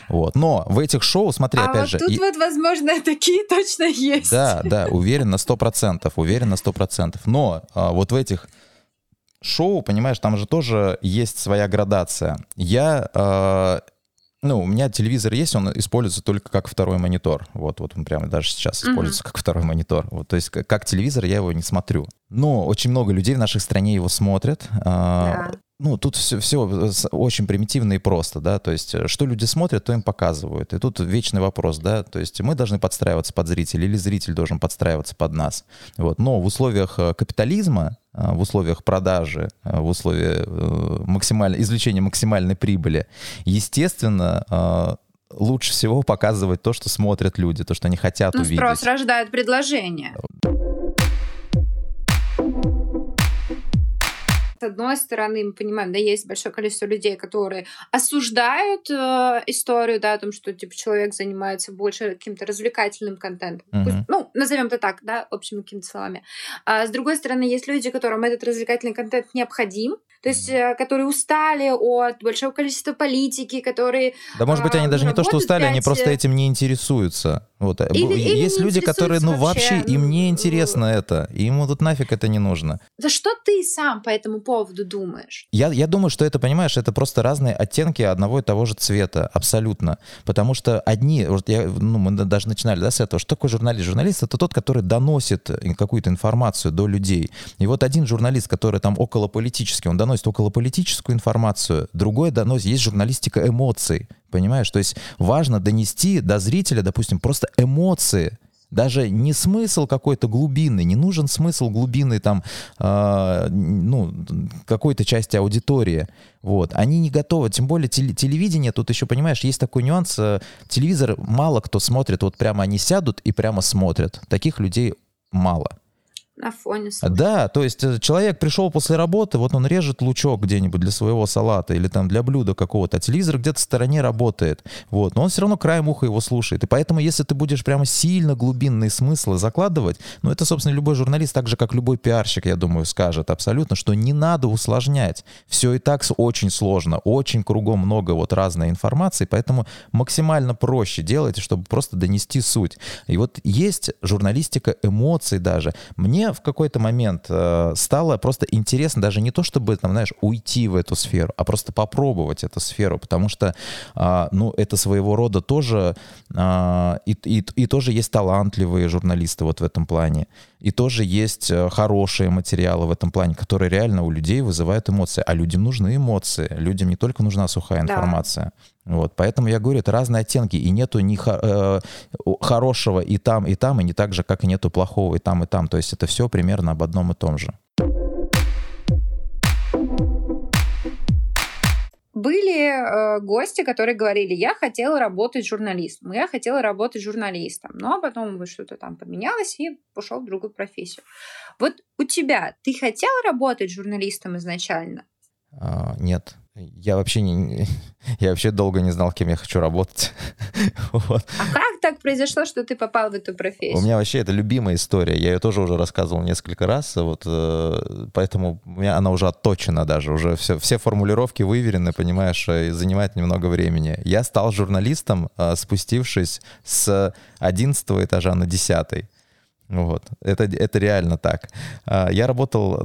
Вот. Но в этих шоу, смотри, а опять вот же... тут и... вот, возможно, такие точно есть. Да, да, уверен на сто процентов, уверен на сто процентов. Но а, вот в этих шоу, понимаешь, там же тоже есть своя градация. Я э, ну, у меня телевизор есть, он используется только как второй монитор. Вот, вот он прямо даже сейчас используется mm-hmm. как второй монитор. Вот, то есть как, как телевизор я его не смотрю. Но очень много людей в нашей стране его смотрят. А, да. Ну, тут все, все очень примитивно и просто, да, то есть э, что люди смотрят, то им показывают. И тут вечный вопрос, да, то есть мы должны подстраиваться под зрителя или зритель должен подстраиваться под нас. Вот. Но в условиях э, капитализма в условиях продажи, в условиях максимальной, извлечения максимальной прибыли, естественно, лучше всего показывать то, что смотрят люди, то, что они хотят ну, увидеть. Спрос рождает предложение. С одной стороны, мы понимаем, да, есть большое количество людей, которые осуждают э, историю, да, о том, что типа человек занимается больше каким-то развлекательным контентом. Mm-hmm. Пусть, ну, назовем это так, да, общими какими-то словами. А с другой стороны, есть люди, которым этот развлекательный контент необходим, то есть, э, которые устали от большого количества политики, которые... Да, может быть, они даже не то, что устали, 5... они просто этим не интересуются. Вот. Э, или, есть или люди, которые, ну, вообще, вообще им не интересно это, ему тут нафиг это не нужно. Да что ты сам по этому поводу думаешь? Я, я думаю, что это, понимаешь, это просто разные оттенки одного и того же цвета, абсолютно. Потому что одни, вот я, ну, мы даже начинали, да, с этого, что такое журналист? Журналист — это тот, который доносит какую-то информацию до людей. И вот один журналист, который там околополитический, он доносит околополитическую информацию, другой доносит, есть журналистика эмоций, Понимаешь? То есть важно донести до зрителя, допустим, просто эмоции, даже не смысл какой-то глубинный, не нужен смысл глубинный там, э, ну, какой-то части аудитории. Вот. Они не готовы, тем более телевидение, тут еще, понимаешь, есть такой нюанс, э, телевизор мало кто смотрит, вот прямо они сядут и прямо смотрят. Таких людей мало на фоне. Слушай. Да, то есть э, человек пришел после работы, вот он режет лучок где-нибудь для своего салата или там для блюда какого-то, а телевизор где-то в стороне работает, вот, но он все равно краем уха его слушает, и поэтому если ты будешь прямо сильно глубинные смыслы закладывать, ну это, собственно, любой журналист, так же, как любой пиарщик, я думаю, скажет абсолютно, что не надо усложнять, все и так очень сложно, очень кругом много вот разной информации, поэтому максимально проще делайте, чтобы просто донести суть. И вот есть журналистика эмоций даже. Мне в какой-то момент э, стало просто интересно даже не то, чтобы, там, знаешь, уйти в эту сферу, а просто попробовать эту сферу, потому что, э, ну, это своего рода тоже, э, и, и, и тоже есть талантливые журналисты вот в этом плане, и тоже есть э, хорошие материалы в этом плане, которые реально у людей вызывают эмоции, а людям нужны эмоции, людям не только нужна сухая информация. Да. Вот, поэтому я говорю, это разные оттенки, и нету ни э, хорошего и там, и там, и не так же, как и нету плохого и там, и там. То есть это все примерно об одном и том же. Были э, гости, которые говорили, я хотела работать журналистом, я хотела работать журналистом, но потом что-то там поменялось и пошел в другую профессию. Вот у тебя, ты хотела работать журналистом изначально? А, нет. Я вообще не, я вообще долго не знал, кем я хочу работать. вот. А как так произошло, что ты попал в эту профессию? У меня вообще это любимая история. Я ее тоже уже рассказывал несколько раз, вот, э, поэтому у меня она уже отточена даже, уже все, все формулировки выверены, понимаешь, и занимает немного времени. Я стал журналистом, э, спустившись с 11 этажа на 10. Вот. Это, это реально так. А, я работал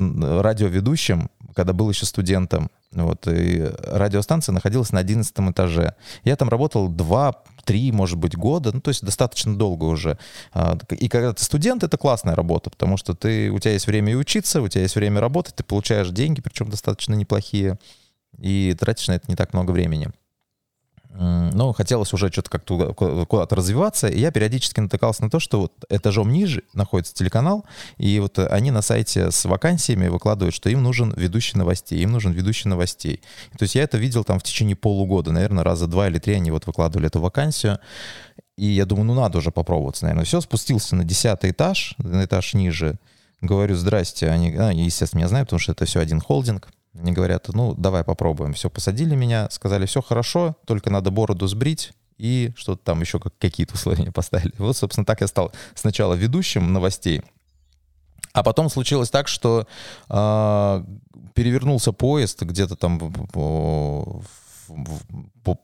радиоведущим, когда был еще студентом. Вот, и радиостанция находилась на 11 этаже. Я там работал два, три, может быть, года, ну, то есть достаточно долго уже. А, и когда ты студент, это классная работа, потому что ты, у тебя есть время и учиться, у тебя есть время работать, ты получаешь деньги, причем достаточно неплохие, и тратишь на это не так много времени но хотелось уже что-то как-то куда-то развиваться, и я периодически натыкался на то, что вот этажом ниже находится телеканал, и вот они на сайте с вакансиями выкладывают, что им нужен ведущий новостей, им нужен ведущий новостей. То есть я это видел там в течение полугода, наверное, раза два или три они вот выкладывали эту вакансию, и я думаю, ну надо уже попробовать, наверное. Все, спустился на десятый этаж, на этаж ниже, говорю, здрасте, они, а, естественно, меня знают, потому что это все один холдинг, они говорят, ну, давай попробуем. Все, посадили меня, сказали, все хорошо, только надо бороду сбрить, и что-то там еще как, какие-то условия поставили. Вот, собственно, так я стал сначала ведущим новостей, а потом случилось так, что э, перевернулся поезд где-то там по, по,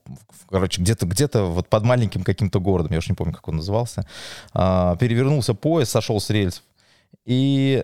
короче, где-то где-то вот под маленьким каким-то городом, я уж не помню, как он назывался, э, перевернулся поезд, сошел с рельсов, и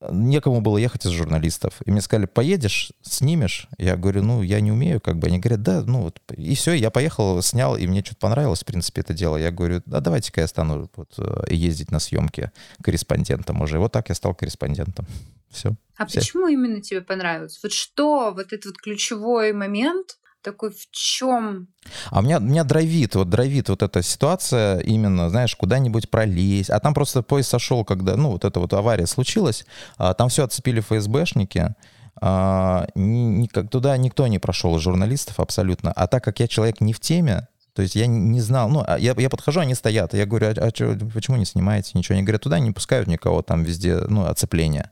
некому было ехать из журналистов. И мне сказали, поедешь, снимешь? Я говорю, ну, я не умею, как бы. Они говорят, да, ну, вот. И все, я поехал, снял, и мне что-то понравилось, в принципе, это дело. Я говорю, да, давайте-ка я стану вот, э, ездить на съемки корреспондентом уже. Вот так я стал корреспондентом. Все. А все. почему именно тебе понравилось? Вот что, вот этот вот ключевой момент, такой в чем? А у меня, меня драйвит, вот драйвит вот эта ситуация именно, знаешь, куда-нибудь пролезть. А там просто поезд сошел, когда, ну, вот эта вот авария случилась, а, там все отцепили ФСБшники, а, ни, ни, туда никто не прошел журналистов абсолютно. А так как я человек не в теме, то есть я не знал, ну, а я, я подхожу, они стоят, я говорю, а, а чё, почему не снимаете ничего? Они говорят, туда не пускают никого, там везде, ну, оцепление.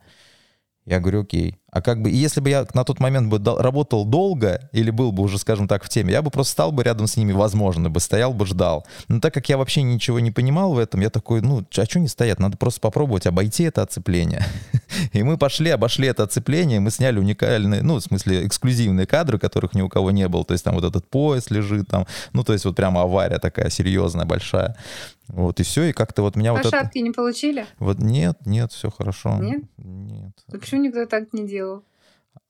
Я говорю, окей. А как бы, если бы я на тот момент бы работал долго, или был бы уже, скажем так, в теме, я бы просто стал бы рядом с ними, возможно, бы стоял бы, ждал. Но так как я вообще ничего не понимал в этом, я такой, ну, а что не стоят? Надо просто попробовать обойти это оцепление. И мы пошли, обошли это оцепление, мы сняли уникальные, ну, в смысле, эксклюзивные кадры, которых ни у кого не было. То есть там вот этот поезд лежит там, ну, то есть вот прямо авария такая серьезная, большая. Вот, и все, и как-то вот меня Лошадки вот это... не получили? Вот нет, нет, все хорошо. Нет? Нет. А почему никто так не делал? you.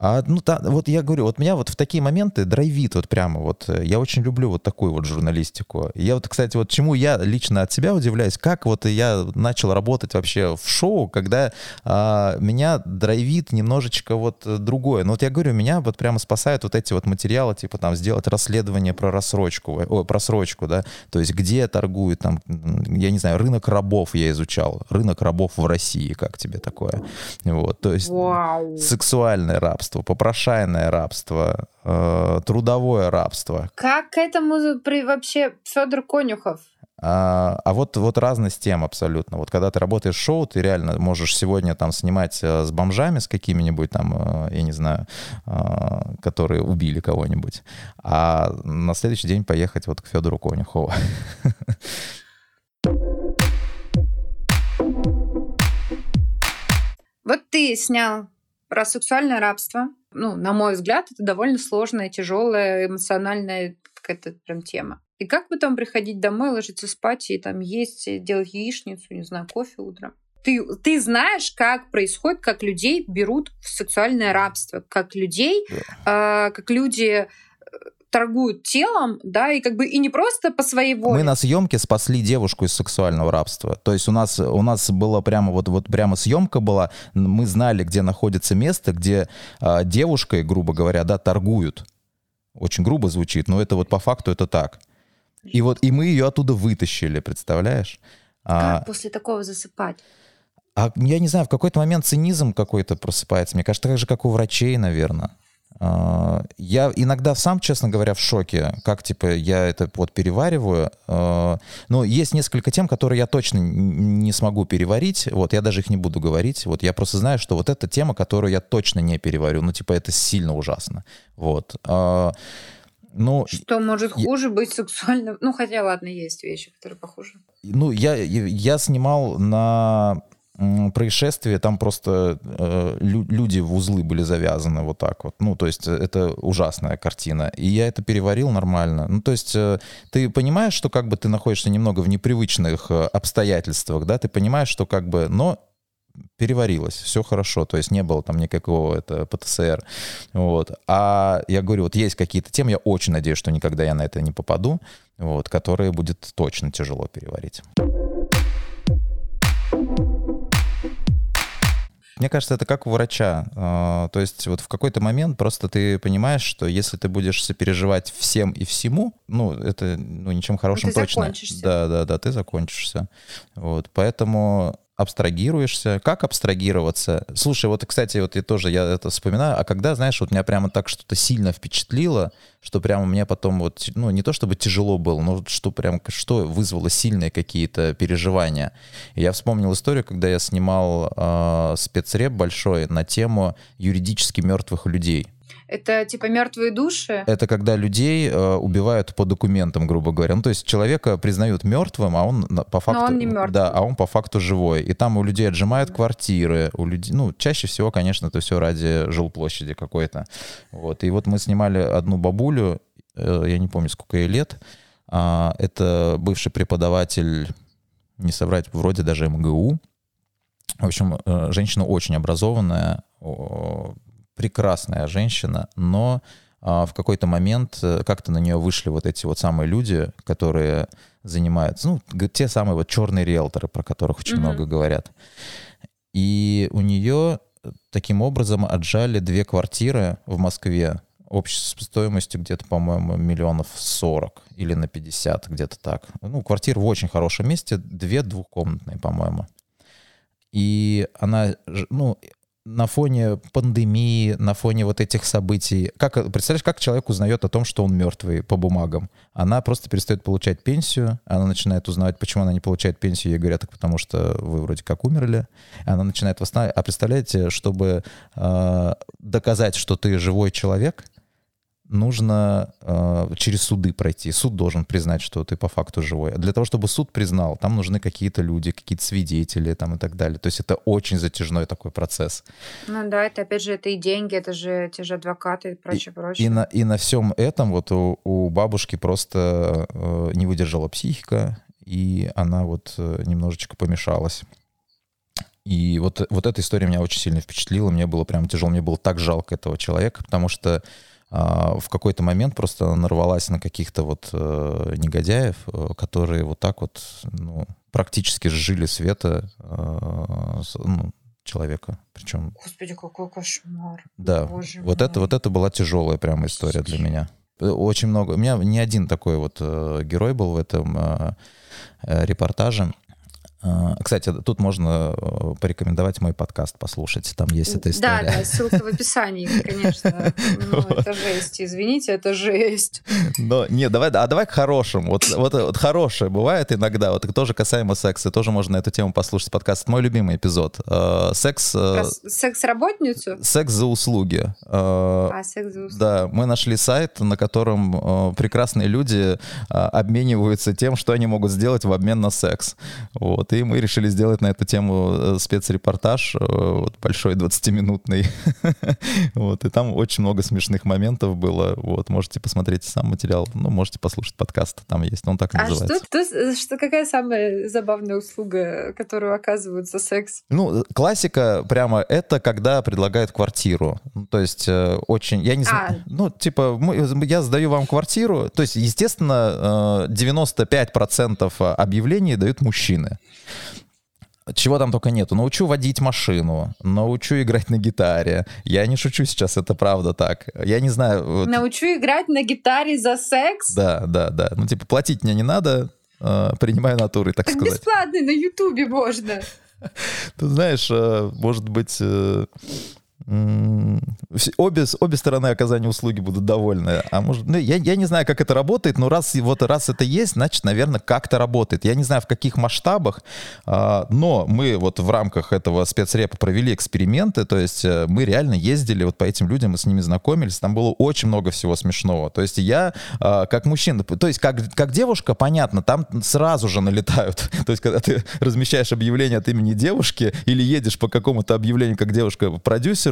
А, ну, та, вот я говорю, вот меня вот в такие моменты драйвит вот прямо вот. Э, я очень люблю вот такую вот журналистику. Я вот, кстати, вот чему я лично от себя удивляюсь, как вот я начал работать вообще в шоу, когда а, меня драйвит немножечко вот другое. Ну, вот я говорю, меня вот прямо спасают вот эти вот материалы, типа там сделать расследование про рассрочку, о, про срочку, да, то есть где торгуют там, я не знаю, рынок рабов я изучал, рынок рабов в России, как тебе такое? Вот, то есть Вау. сексуальное рабство рабство, попрошайное рабство, э, трудовое рабство. Как к этому при, вообще Федор Конюхов? А, а вот, вот разность тем абсолютно. Вот когда ты работаешь шоу, ты реально можешь сегодня там снимать э, с бомжами, с какими-нибудь там, э, я не знаю, э, которые убили кого-нибудь, а на следующий день поехать вот к Федору Конюхову. Вот ты снял про сексуальное рабство. Ну, на мой взгляд, это довольно сложная, тяжелая, эмоциональная какая-то прям тема. И как потом приходить домой, ложиться спать и там есть, делать яичницу, не знаю, кофе утром? Ты, ты знаешь, как происходит, как людей берут в сексуальное рабство, как людей, да. э, как люди торгуют телом, да, и как бы и не просто по своей воле. Мы на съемке спасли девушку из сексуального рабства. То есть у нас у нас было прямо вот вот прямо съемка была, мы знали, где находится место, где э, девушкой, грубо говоря, да, торгуют. Очень грубо звучит, но это вот по факту это так. И вот и мы ее оттуда вытащили, представляешь? Как а, после такого засыпать? А я не знаю, в какой-то момент цинизм какой-то просыпается. Мне кажется, так же, как у врачей, наверное. А, я иногда сам, честно говоря, в шоке, как, типа, я это вот перевариваю. А, но есть несколько тем, которые я точно не смогу переварить. Вот, я даже их не буду говорить. Вот, я просто знаю, что вот эта тема, которую я точно не переварю. Ну, типа, это сильно ужасно. Вот. А, ну, что может хуже я... быть сексуальным? Ну, хотя, ладно, есть вещи, которые похуже. Ну, я, я снимал на происшествие, там просто э, лю- люди в узлы были завязаны вот так вот. Ну, то есть это ужасная картина. И я это переварил нормально. Ну, то есть э, ты понимаешь, что как бы ты находишься немного в непривычных э, обстоятельствах, да, ты понимаешь, что как бы, но переварилось, все хорошо, то есть не было там никакого это ПТСР, вот. А я говорю, вот есть какие-то темы, я очень надеюсь, что никогда я на это не попаду, вот, которые будет точно тяжело переварить. Мне кажется, это как у врача. А, то есть вот в какой-то момент просто ты понимаешь, что если ты будешь сопереживать всем и всему, ну, это ну, ничем хорошим ты точно. закончишься. Да, да, да, ты закончишься. Вот, поэтому абстрагируешься. Как абстрагироваться? Слушай, вот, кстати, вот я тоже я это вспоминаю, а когда, знаешь, вот меня прямо так что-то сильно впечатлило, что прямо мне потом вот, ну, не то чтобы тяжело было, но что прям, что вызвало сильные какие-то переживания. Я вспомнил историю, когда я снимал э, спецреп большой на тему юридически мертвых людей. Это типа мертвые души. Это когда людей э, убивают по документам, грубо говоря. Ну, то есть человека признают мертвым, а он по факту... он не мертвый. Да, а он по факту живой. И там у людей отжимают квартиры. У людей, ну, чаще всего, конечно, это все ради жилплощади какой-то. Вот. И вот мы снимали одну бабулю, э, я не помню, сколько ей лет. А, это бывший преподаватель, не соврать, вроде даже МГУ. В общем, э, женщина очень образованная, прекрасная женщина, но а, в какой-то момент э, как-то на нее вышли вот эти вот самые люди, которые занимаются, ну, те самые вот черные риэлторы, про которых очень Мгм. много говорят. И у нее таким образом отжали две квартиры в Москве общей стоимостью где-то, по-моему, миллионов 40 или на 50, где-то так. Ну, квартира в очень хорошем месте, две двухкомнатные, по-моему. И она, ну, на фоне пандемии, на фоне вот этих событий, как, представляешь, как человек узнает о том, что он мертвый по бумагам? Она просто перестает получать пенсию, она начинает узнавать, почему она не получает пенсию, ей говорят, так потому что вы вроде как умерли. Она начинает восстанавливать. А представляете, чтобы э, доказать, что ты живой человек, нужно э, через суды пройти. Суд должен признать, что ты по факту живой. А для того, чтобы суд признал, там нужны какие-то люди, какие-то свидетели там и так далее. То есть это очень затяжной такой процесс. Ну да, это опять же это и деньги, это же те же адвокаты и прочее, прочее. И на, и на всем этом вот у, у бабушки просто э, не выдержала психика, и она вот э, немножечко помешалась. И вот, вот эта история меня очень сильно впечатлила, мне было прям тяжело, мне было так жалко этого человека, потому что в какой-то момент просто нарвалась на каких-то вот э, негодяев, э, которые вот так вот ну, практически сжили света э, ну, человека. Причем Господи, какой кошмар. да, Боже вот мой. это, вот это была тяжелая прямо история для меня. Очень много. У меня не один такой вот герой был в этом репортаже. Э, Кстати, тут можно э, порекомендовать мой подкаст послушать. Там есть эта Да, история. да, ссылка в описании, конечно. Ну, это жесть, извините, это жесть. Но не, давай, а давай к хорошему. Вот, вот, вот хорошее бывает иногда. Вот тоже касаемо секса. Тоже можно эту тему послушать подкаст. Мой любимый эпизод. Э, Секс, э, Про секс-работницу? секс за услуги. А, секс за услуги. Да, мы нашли сайт, на котором прекрасные люди э, обмениваются тем, что они могут сделать в обмен на секс. Вот, и мы решили сделать на эту тему э, спецрепортаж, э, вот, большой 20-минутный. вот, и там очень много смешных моментов было. Вот, можете посмотреть сам материал, ну, можете послушать подкаст, там есть, он так и А называется. что, что, что, какая самая забавная услуга, которую оказывают за секс? Ну, э, классика прямо это, когда предлагают квартиру. Ну, То есть э, очень, я не знаю, А. ну, типа, мы- я сдаю вам квартиру. То есть, естественно, э, 95% объявлений дают мужчины. Чего там только нету. Научу водить машину, научу играть на гитаре. Я не шучу сейчас, это правда так. Я не знаю. вот- Научу играть на гитаре за секс? Да, да, да. Ну, типа, платить мне не надо, э, принимаю натурой, так Так сказать. бесплатно на Ютубе можно. Ты знаешь, э, может быть, э, обе, обе стороны оказания услуги будут довольны. А может, ну, я, я не знаю, как это работает, но раз, вот, раз это есть, значит, наверное, как-то работает. Я не знаю, в каких масштабах, а, но мы вот в рамках этого спецрепа провели эксперименты, то есть э, мы реально ездили вот по этим людям, мы с ними знакомились, там было очень много всего смешного. То есть я, а, как мужчина, то есть как, как девушка, понятно, там сразу же налетают. То есть когда ты размещаешь объявление от имени девушки или едешь по какому-то объявлению как девушка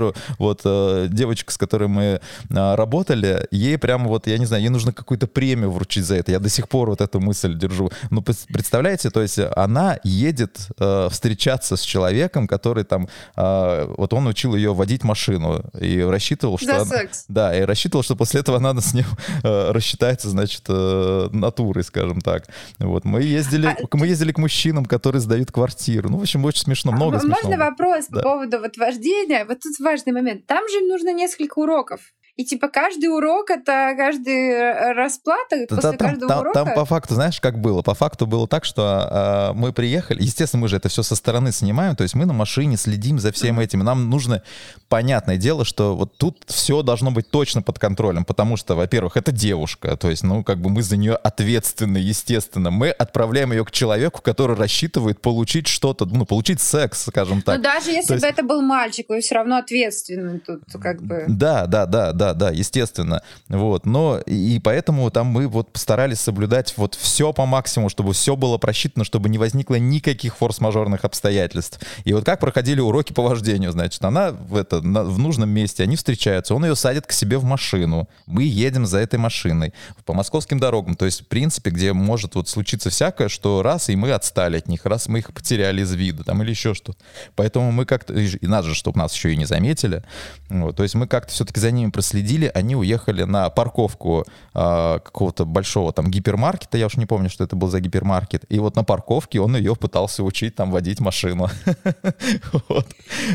продюсеру, вот э, девочка, с которой мы а, работали, ей прямо вот, я не знаю, ей нужно какую-то премию вручить за это. Я до сих пор вот эту мысль держу. Ну, представляете, то есть она едет э, встречаться с человеком, который там, э, вот он учил ее водить машину и рассчитывал, что... За она, секс. Да, и рассчитывал, что после этого она с ним э, рассчитается, значит, э, натурой, скажем так. Вот, мы ездили, а... мы ездили к мужчинам, которые сдают квартиру. Ну, в общем, очень смешно, много а, смешного. Можно вопрос да. по поводу вот вождения? Вот тут важный момент. Там же нужно несколько уроков. И типа каждый урок это каждый э, расплата да, после там, каждого там, урока. Там по факту, знаешь, как было? По факту было так, что э, мы приехали, естественно, мы же это все со стороны снимаем, то есть мы на машине следим за всем этим. И нам нужно, понятное дело, что вот тут все должно быть точно под контролем, потому что, во-первых, это девушка, то есть, ну, как бы мы за нее ответственны, естественно. Мы отправляем ее к человеку, который рассчитывает получить что-то, ну, получить секс, скажем так. Ну, даже если то бы есть... это был мальчик, вы все равно ответственны тут, как бы. Да, да, да, да, да, естественно. Вот, но и поэтому там мы вот постарались соблюдать вот все по максимуму, чтобы все было просчитано, чтобы не возникло никаких форс-мажорных обстоятельств. И вот как проходили уроки по вождению, значит, она в, это, на, в нужном месте, они встречаются, он ее садит к себе в машину, мы едем за этой машиной по московским дорогам, то есть, в принципе, где может вот случиться всякое, что раз, и мы отстали от них, раз мы их потеряли из виду, там, или еще что-то. Поэтому мы как-то, и надо же, чтобы нас еще и не заметили, вот, то есть мы как-то все-таки за ними проследили, следили, они уехали на парковку э, какого-то большого там гипермаркета, я уж не помню, что это был за гипермаркет, и вот на парковке он ее пытался учить там водить машину.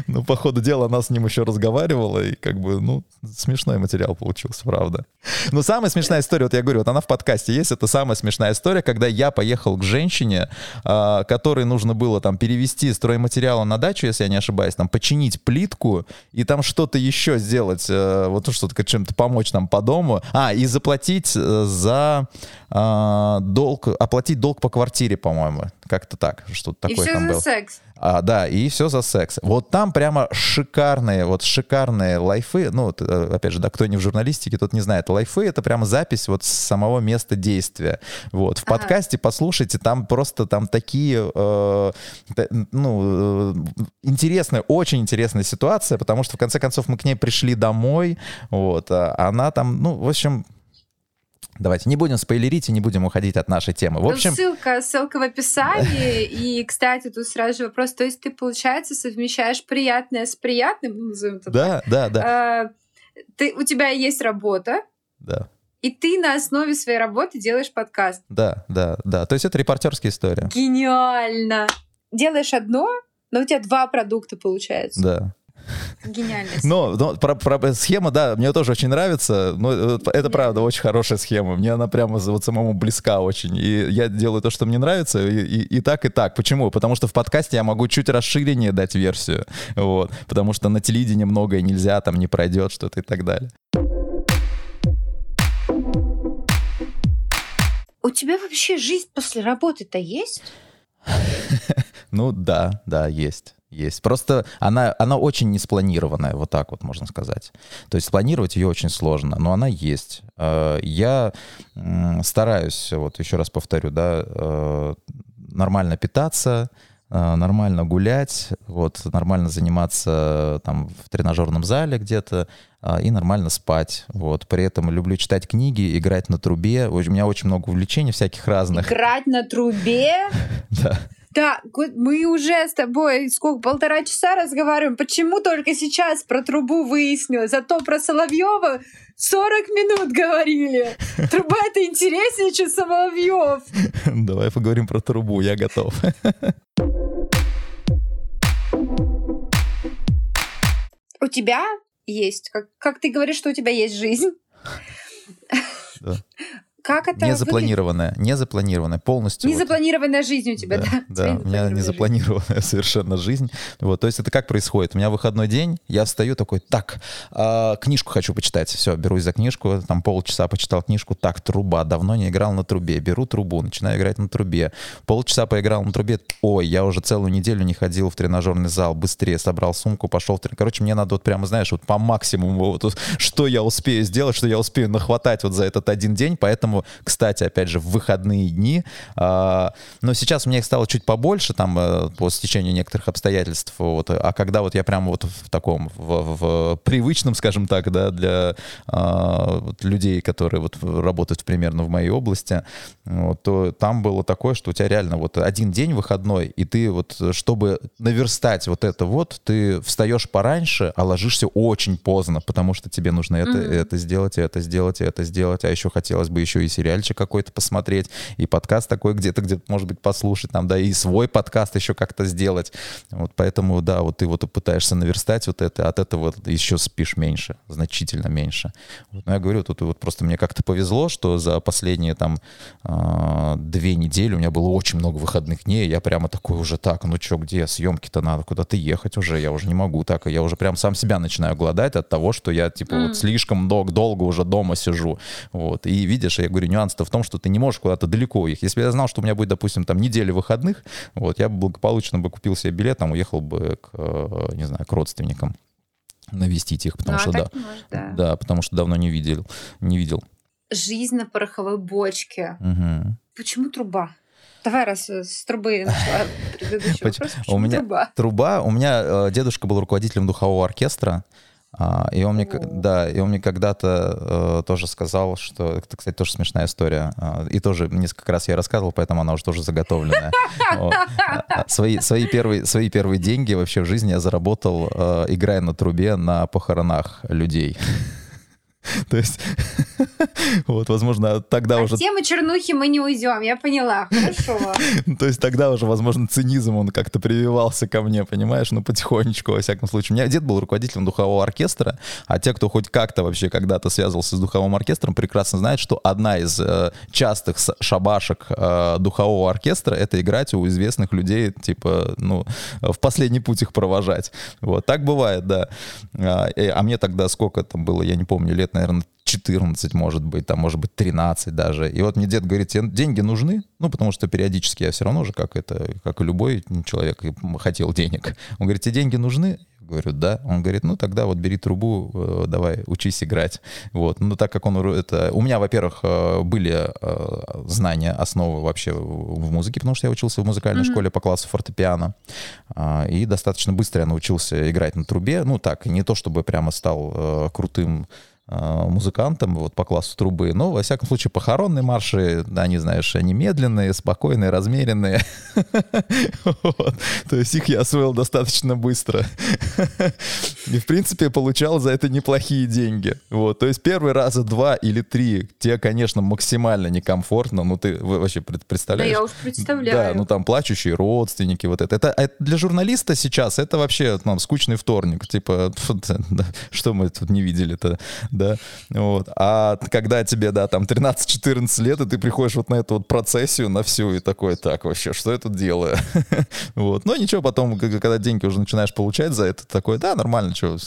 Ну, по ходу дела она с ним еще разговаривала, и как бы, ну, смешной материал получился, правда. Но самая смешная история, вот я говорю, вот она в подкасте есть, это самая смешная история, когда я поехал к женщине, э, которой нужно было там перевести стройматериалы на дачу, если я не ошибаюсь, там починить плитку и там что-то еще сделать, э, вот чем-то помочь нам по дому. А, и заплатить э, за э, долг, оплатить долг по квартире, по-моему. Как-то так, что-то такое и все там за было. секс. А, да, и все за секс. Вот там прямо шикарные, вот шикарные лайфы. Ну, э, опять же, да, кто не в журналистике, тот не знает. Лайфы — это прямо запись вот с самого места действия. Вот. В ага. подкасте послушайте, там просто там такие, э, ну, э, интересная, очень интересная ситуация, потому что, в конце концов, мы к ней пришли домой, вот, а она там, ну, в общем, Давайте не будем спойлерить и не будем уходить от нашей темы. В ну, общем... Ссылка, ссылка в описании. И, кстати, тут сразу же вопрос. То есть ты, получается, совмещаешь приятное с приятным? Назовем это да, да, да. А, ты, у тебя есть работа. Да. И ты на основе своей работы делаешь подкаст. Да, да, да. То есть это репортерская история. Гениально. Делаешь одно, но у тебя два продукта получается. Да. Гениальность. Но, но про, про, схема, да, мне тоже очень нравится. Но э, это правда очень хорошая схема. Мне она прямо вот самому близка очень. И я делаю то, что мне нравится, и, и, и так, и так. Почему? Потому что в подкасте я могу чуть расширение дать версию. Вот. Потому что на телевидении многое нельзя, там не пройдет что-то и так далее. У тебя вообще жизнь после работы-то есть? Ну да, да, есть. Есть. Просто она, она очень неспланированная, вот так вот можно сказать. То есть спланировать ее очень сложно, но она есть. Э, я стараюсь, вот еще раз повторю, да, э, нормально питаться, э, нормально гулять, вот, нормально заниматься там в тренажерном зале где-то и нормально спать. Вот. При этом люблю читать книги, играть на трубе. У меня очень много увлечений всяких разных. Играть на трубе? Да. Да, мы уже с тобой сколько, полтора часа разговариваем. Почему только сейчас про трубу выяснилось? Зато про Соловьева 40 минут говорили. Труба это интереснее, чем Соловьев. Давай поговорим про трубу, я готов. У тебя есть, как, как ты говоришь, что у тебя есть жизнь. Да как это Не запланированная, не запланированная, полностью. Не вот. жизнь у тебя, да? Да, у меня не запланированная совершенно жизнь. Вот, то есть это как происходит? У меня выходной день, я встаю такой, так, э, книжку хочу почитать. Все, берусь за книжку, там полчаса почитал книжку, так, труба, давно не играл на трубе. Беру трубу, начинаю играть на трубе. Полчаса поиграл на трубе, ой, я уже целую неделю не ходил в тренажерный зал, быстрее собрал сумку, пошел в тренажер. Короче, мне надо вот прямо, знаешь, вот по максимуму, вот, что я успею сделать, что я успею нахватать вот за этот один день. Поэтому, кстати, опять же, в выходные дни, э, но сейчас у меня их стало чуть побольше, там, э, по стечению некоторых обстоятельств, вот, а когда вот я прямо вот в таком, в, в привычном, скажем так, да, для вот людей, которые вот работают примерно в моей области, вот, то там было такое, что у тебя реально вот один день выходной, и ты вот, чтобы наверстать вот это вот, ты встаешь пораньше, а ложишься очень поздно, потому что тебе нужно это, mm-hmm. это сделать, это сделать, это сделать, а еще хотелось бы еще и сериальчик какой-то посмотреть, и подкаст такой где-то, где-то, может быть, послушать, там, да, и свой подкаст еще как-то сделать. Вот поэтому, да, вот ты вот пытаешься наверстать вот это, от этого еще спишь меньше, значительно меньше. Вот, но я говорю, тут вот просто мне как-то повезло, что за последние там э, две недели у меня было очень много выходных дней, я прямо такой уже так, ну что, где съемки-то надо куда-то ехать уже, я уже не могу так, я уже прям сам себя начинаю гладать от того, что я типа mm. вот слишком дол- долго уже дома сижу, вот, и видишь, я говорю, нюанс-то в том, что ты не можешь куда-то далеко уехать. Если бы я знал, что у меня будет, допустим, там неделя выходных, вот, я бы благополучно бы купил себе билет, там уехал бы к, э, не знаю, к родственникам навестить их, потому ну, что да, можешь, да, да, потому что давно не видел, не видел. Жизнь на пороховой бочке. Угу. Почему труба? Давай раз с трубы начала предыдущий вопрос. Почему у меня труба? Труба. У меня э, дедушка был руководителем духового оркестра. А, и он мне, да, и он мне когда-то э, тоже сказал, что это, кстати, тоже смешная история. Э, и тоже несколько раз я рассказывал, поэтому она уже тоже заготовленная. А, а, свои, свои, первые, свои первые деньги вообще в жизни я заработал, э, играя на трубе на похоронах людей. То есть, вот, возможно, тогда уже... темы чернухи мы не уйдем, я поняла, хорошо. То есть тогда уже, возможно, цинизм, он как-то прививался ко мне, понимаешь, ну, потихонечку, во всяком случае. У меня дед был руководителем духового оркестра, а те, кто хоть как-то вообще когда-то связывался с духовым оркестром, прекрасно знают, что одна из э, частых шабашек э, духового оркестра — это играть у известных людей, типа, ну, в последний путь их провожать. Вот, так бывает, да. А, а мне тогда сколько там было, я не помню, лет, наверное, 14, может быть, там, может быть, 13 даже. И вот мне дед говорит, тебе деньги нужны? Ну, потому что периодически я все равно же, как это, как и любой человек, хотел денег. Он говорит, тебе деньги нужны? Говорю, да. Он говорит, ну тогда вот бери трубу, э, давай, учись играть. Вот. Ну так как он это... У меня, во-первых, э, были э, знания, основы вообще в музыке, потому что я учился в музыкальной mm-hmm. школе по классу фортепиано. А, и достаточно быстро я научился играть на трубе. Ну так, не то чтобы прямо стал крутым а, музыкантам вот по классу трубы. Но, во всяком случае, похоронные марши, они, знаешь, они медленные, спокойные, размеренные. То есть их я освоил достаточно быстро. И, в принципе, получал за это неплохие деньги. Вот. То есть первый раза два или три тебе, конечно, максимально некомфортно. Ну, ты вообще представляешь? Да, я уж представляю. Да, ну там плачущие родственники, вот это. Это, для журналиста сейчас это вообще там скучный вторник. Типа, что мы тут не видели-то? Да, вот. А когда тебе, да, там 13-14 лет, и ты приходишь вот на эту вот процессию, на всю, и такой, так, вообще, что я тут делаю? вот. Но ничего, потом, когда деньги уже начинаешь получать за это, такой, да, нормально, что.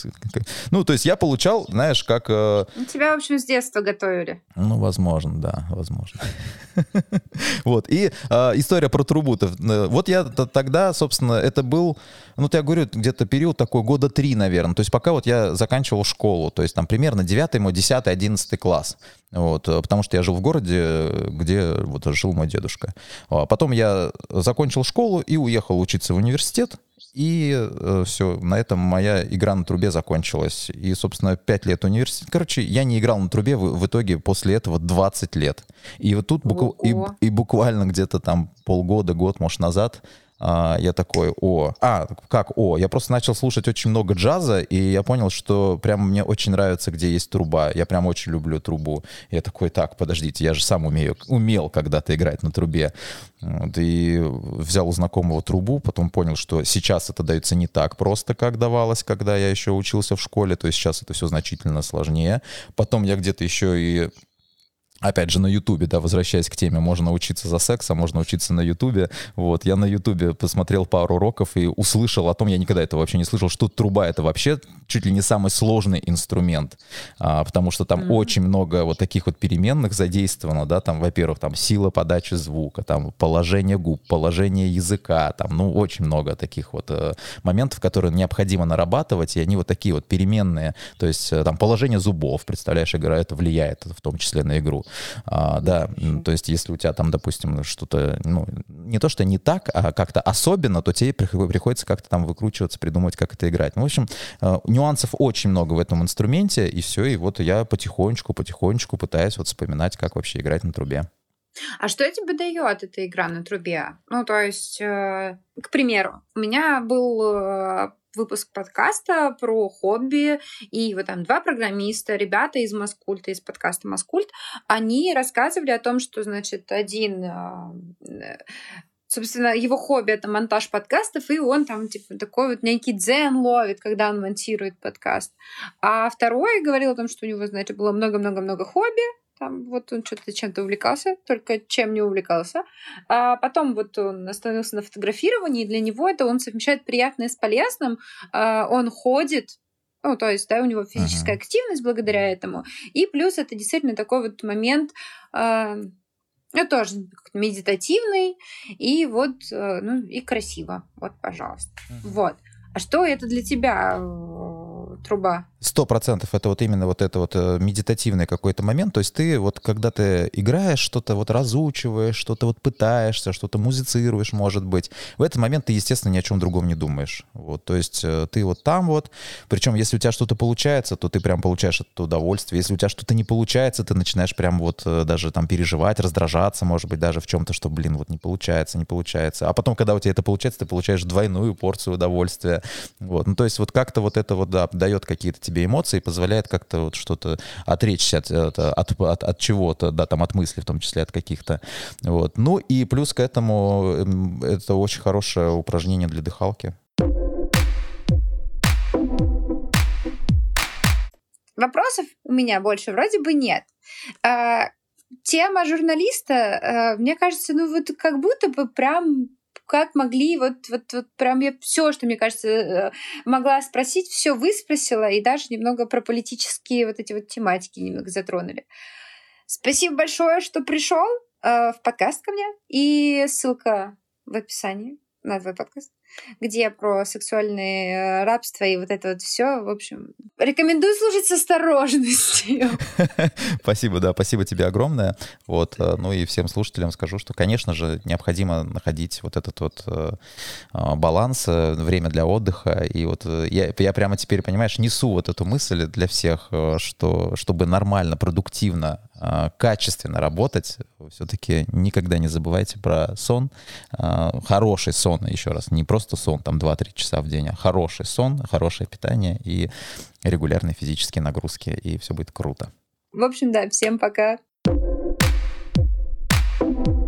Ну, то есть я получал, знаешь, как... Э... Ну, тебя, в общем, с детства готовили. Ну, возможно, да, возможно. вот, и э, история про трубу-то. Э, вот я тогда, собственно, это был, ну, я говорю, где-то период такой, года три, наверное. То есть пока вот я заканчивал школу, то есть там примерно 9 9 мой 10 11 класс. Вот, э, потому что я жил в городе, где вот жил мой дедушка. А потом я закончил школу и уехал учиться в университет. И э, все, на этом моя игра на трубе закончилась. И, собственно, 5 лет университета. Короче, я не играл на трубе в, в итоге после этого 20 лет. И вот тут букв... и, и буквально где-то там полгода, год, может, назад а, я такой, о, а, как о, я просто начал слушать очень много джаза, и я понял, что прямо мне очень нравится, где есть труба. Я прям очень люблю трубу. Я такой, так, подождите, я же сам умею, умел когда-то играть на трубе. Вот, и взял у знакомого трубу, потом понял, что сейчас это дается не так просто, как давалось, когда я еще учился в школе, то есть сейчас это все значительно сложнее. Потом я где-то еще и опять же, на Ютубе, да, возвращаясь к теме, можно учиться за сексом, можно учиться на Ютубе. Вот, я на Ютубе посмотрел пару уроков и услышал о том, я никогда этого вообще не слышал, что труба — это вообще чуть ли не самый сложный инструмент, а, потому что там mm-hmm. очень много вот таких вот переменных задействовано, да, там, во-первых, там сила подачи звука, там положение губ, положение языка, там, ну, очень много таких вот э, моментов, которые необходимо нарабатывать, и они вот такие вот переменные, то есть э, там положение зубов, представляешь, игра это влияет в том числе на игру. А, да, то есть если у тебя там, допустим, что-то, ну, не то, что не так, а как-то особенно, то тебе приходится как-то там выкручиваться, придумать, как это играть. Ну, в общем, э, нюансов очень много в этом инструменте, и все, и вот я потихонечку, потихонечку пытаюсь вот вспоминать, как вообще играть на трубе. А что тебе дает эта игра на трубе? Ну, то есть, э, к примеру, у меня был э, выпуск подкаста про хобби, и вот там два программиста, ребята из Маскульта, из подкаста Маскульт, они рассказывали о том, что, значит, один э, собственно, его хобби — это монтаж подкастов, и он там, типа, такой вот некий дзен ловит, когда он монтирует подкаст. А второй говорил о том, что у него, знаете, было много-много-много хобби, там вот он что-то чем-то увлекался, только чем не увлекался. А потом вот он остановился на фотографировании, и для него это он совмещает приятное с полезным. А он ходит, ну, то есть, да, у него физическая uh-huh. активность благодаря этому. И плюс это действительно такой вот момент, э, ну, тоже медитативный, и вот, э, ну, и красиво. Вот, пожалуйста. Uh-huh. Вот. А что это для тебя э, труба? Сто процентов это вот именно вот это вот э, медитативный какой-то момент. То есть ты вот когда ты играешь, что-то вот разучиваешь, что-то вот пытаешься, что-то музицируешь, может быть, в этот момент ты, естественно, ни о чем другом не думаешь. Вот, то есть э, ты вот там вот, причем если у тебя что-то получается, то ты прям получаешь это удовольствие. Если у тебя что-то не получается, ты начинаешь прям вот э, даже там переживать, раздражаться, может быть, даже в чем-то, что, блин, вот не получается, не получается. А потом, когда у тебя это получается, ты получаешь двойную порцию удовольствия. Вот, ну то есть вот как-то вот это вот, да, какие-то тебе эмоции, позволяет как-то вот что-то отречься от, от, от, от, от чего-то, да, там от мыслей, в том числе от каких-то. Вот. Ну и плюс к этому эм, это очень хорошее упражнение для дыхалки. Вопросов у меня больше вроде бы нет. А, тема журналиста, а, мне кажется, ну вот как будто бы прям как могли, вот, вот, вот прям я все, что, мне кажется, э, могла спросить, все выспросила, и даже немного про политические вот эти вот тематики немного затронули. Спасибо большое, что пришел э, в подкаст ко мне, и ссылка в описании на твой подкаст где про сексуальное э, рабство и вот это вот все. В общем, рекомендую слушать с осторожностью. Спасибо, да, спасибо тебе огромное. Вот, э, ну и всем слушателям скажу, что, конечно же, необходимо находить вот этот вот э, баланс, время для отдыха. И вот я, я прямо теперь, понимаешь, несу вот эту мысль для всех, что чтобы нормально, продуктивно а, качественно работать, все-таки никогда не забывайте про сон. А, хороший сон, еще раз, не просто сон, там 2-3 часа в день, а хороший сон, хорошее питание и регулярные физические нагрузки, и все будет круто. В общем, да, всем пока. thank you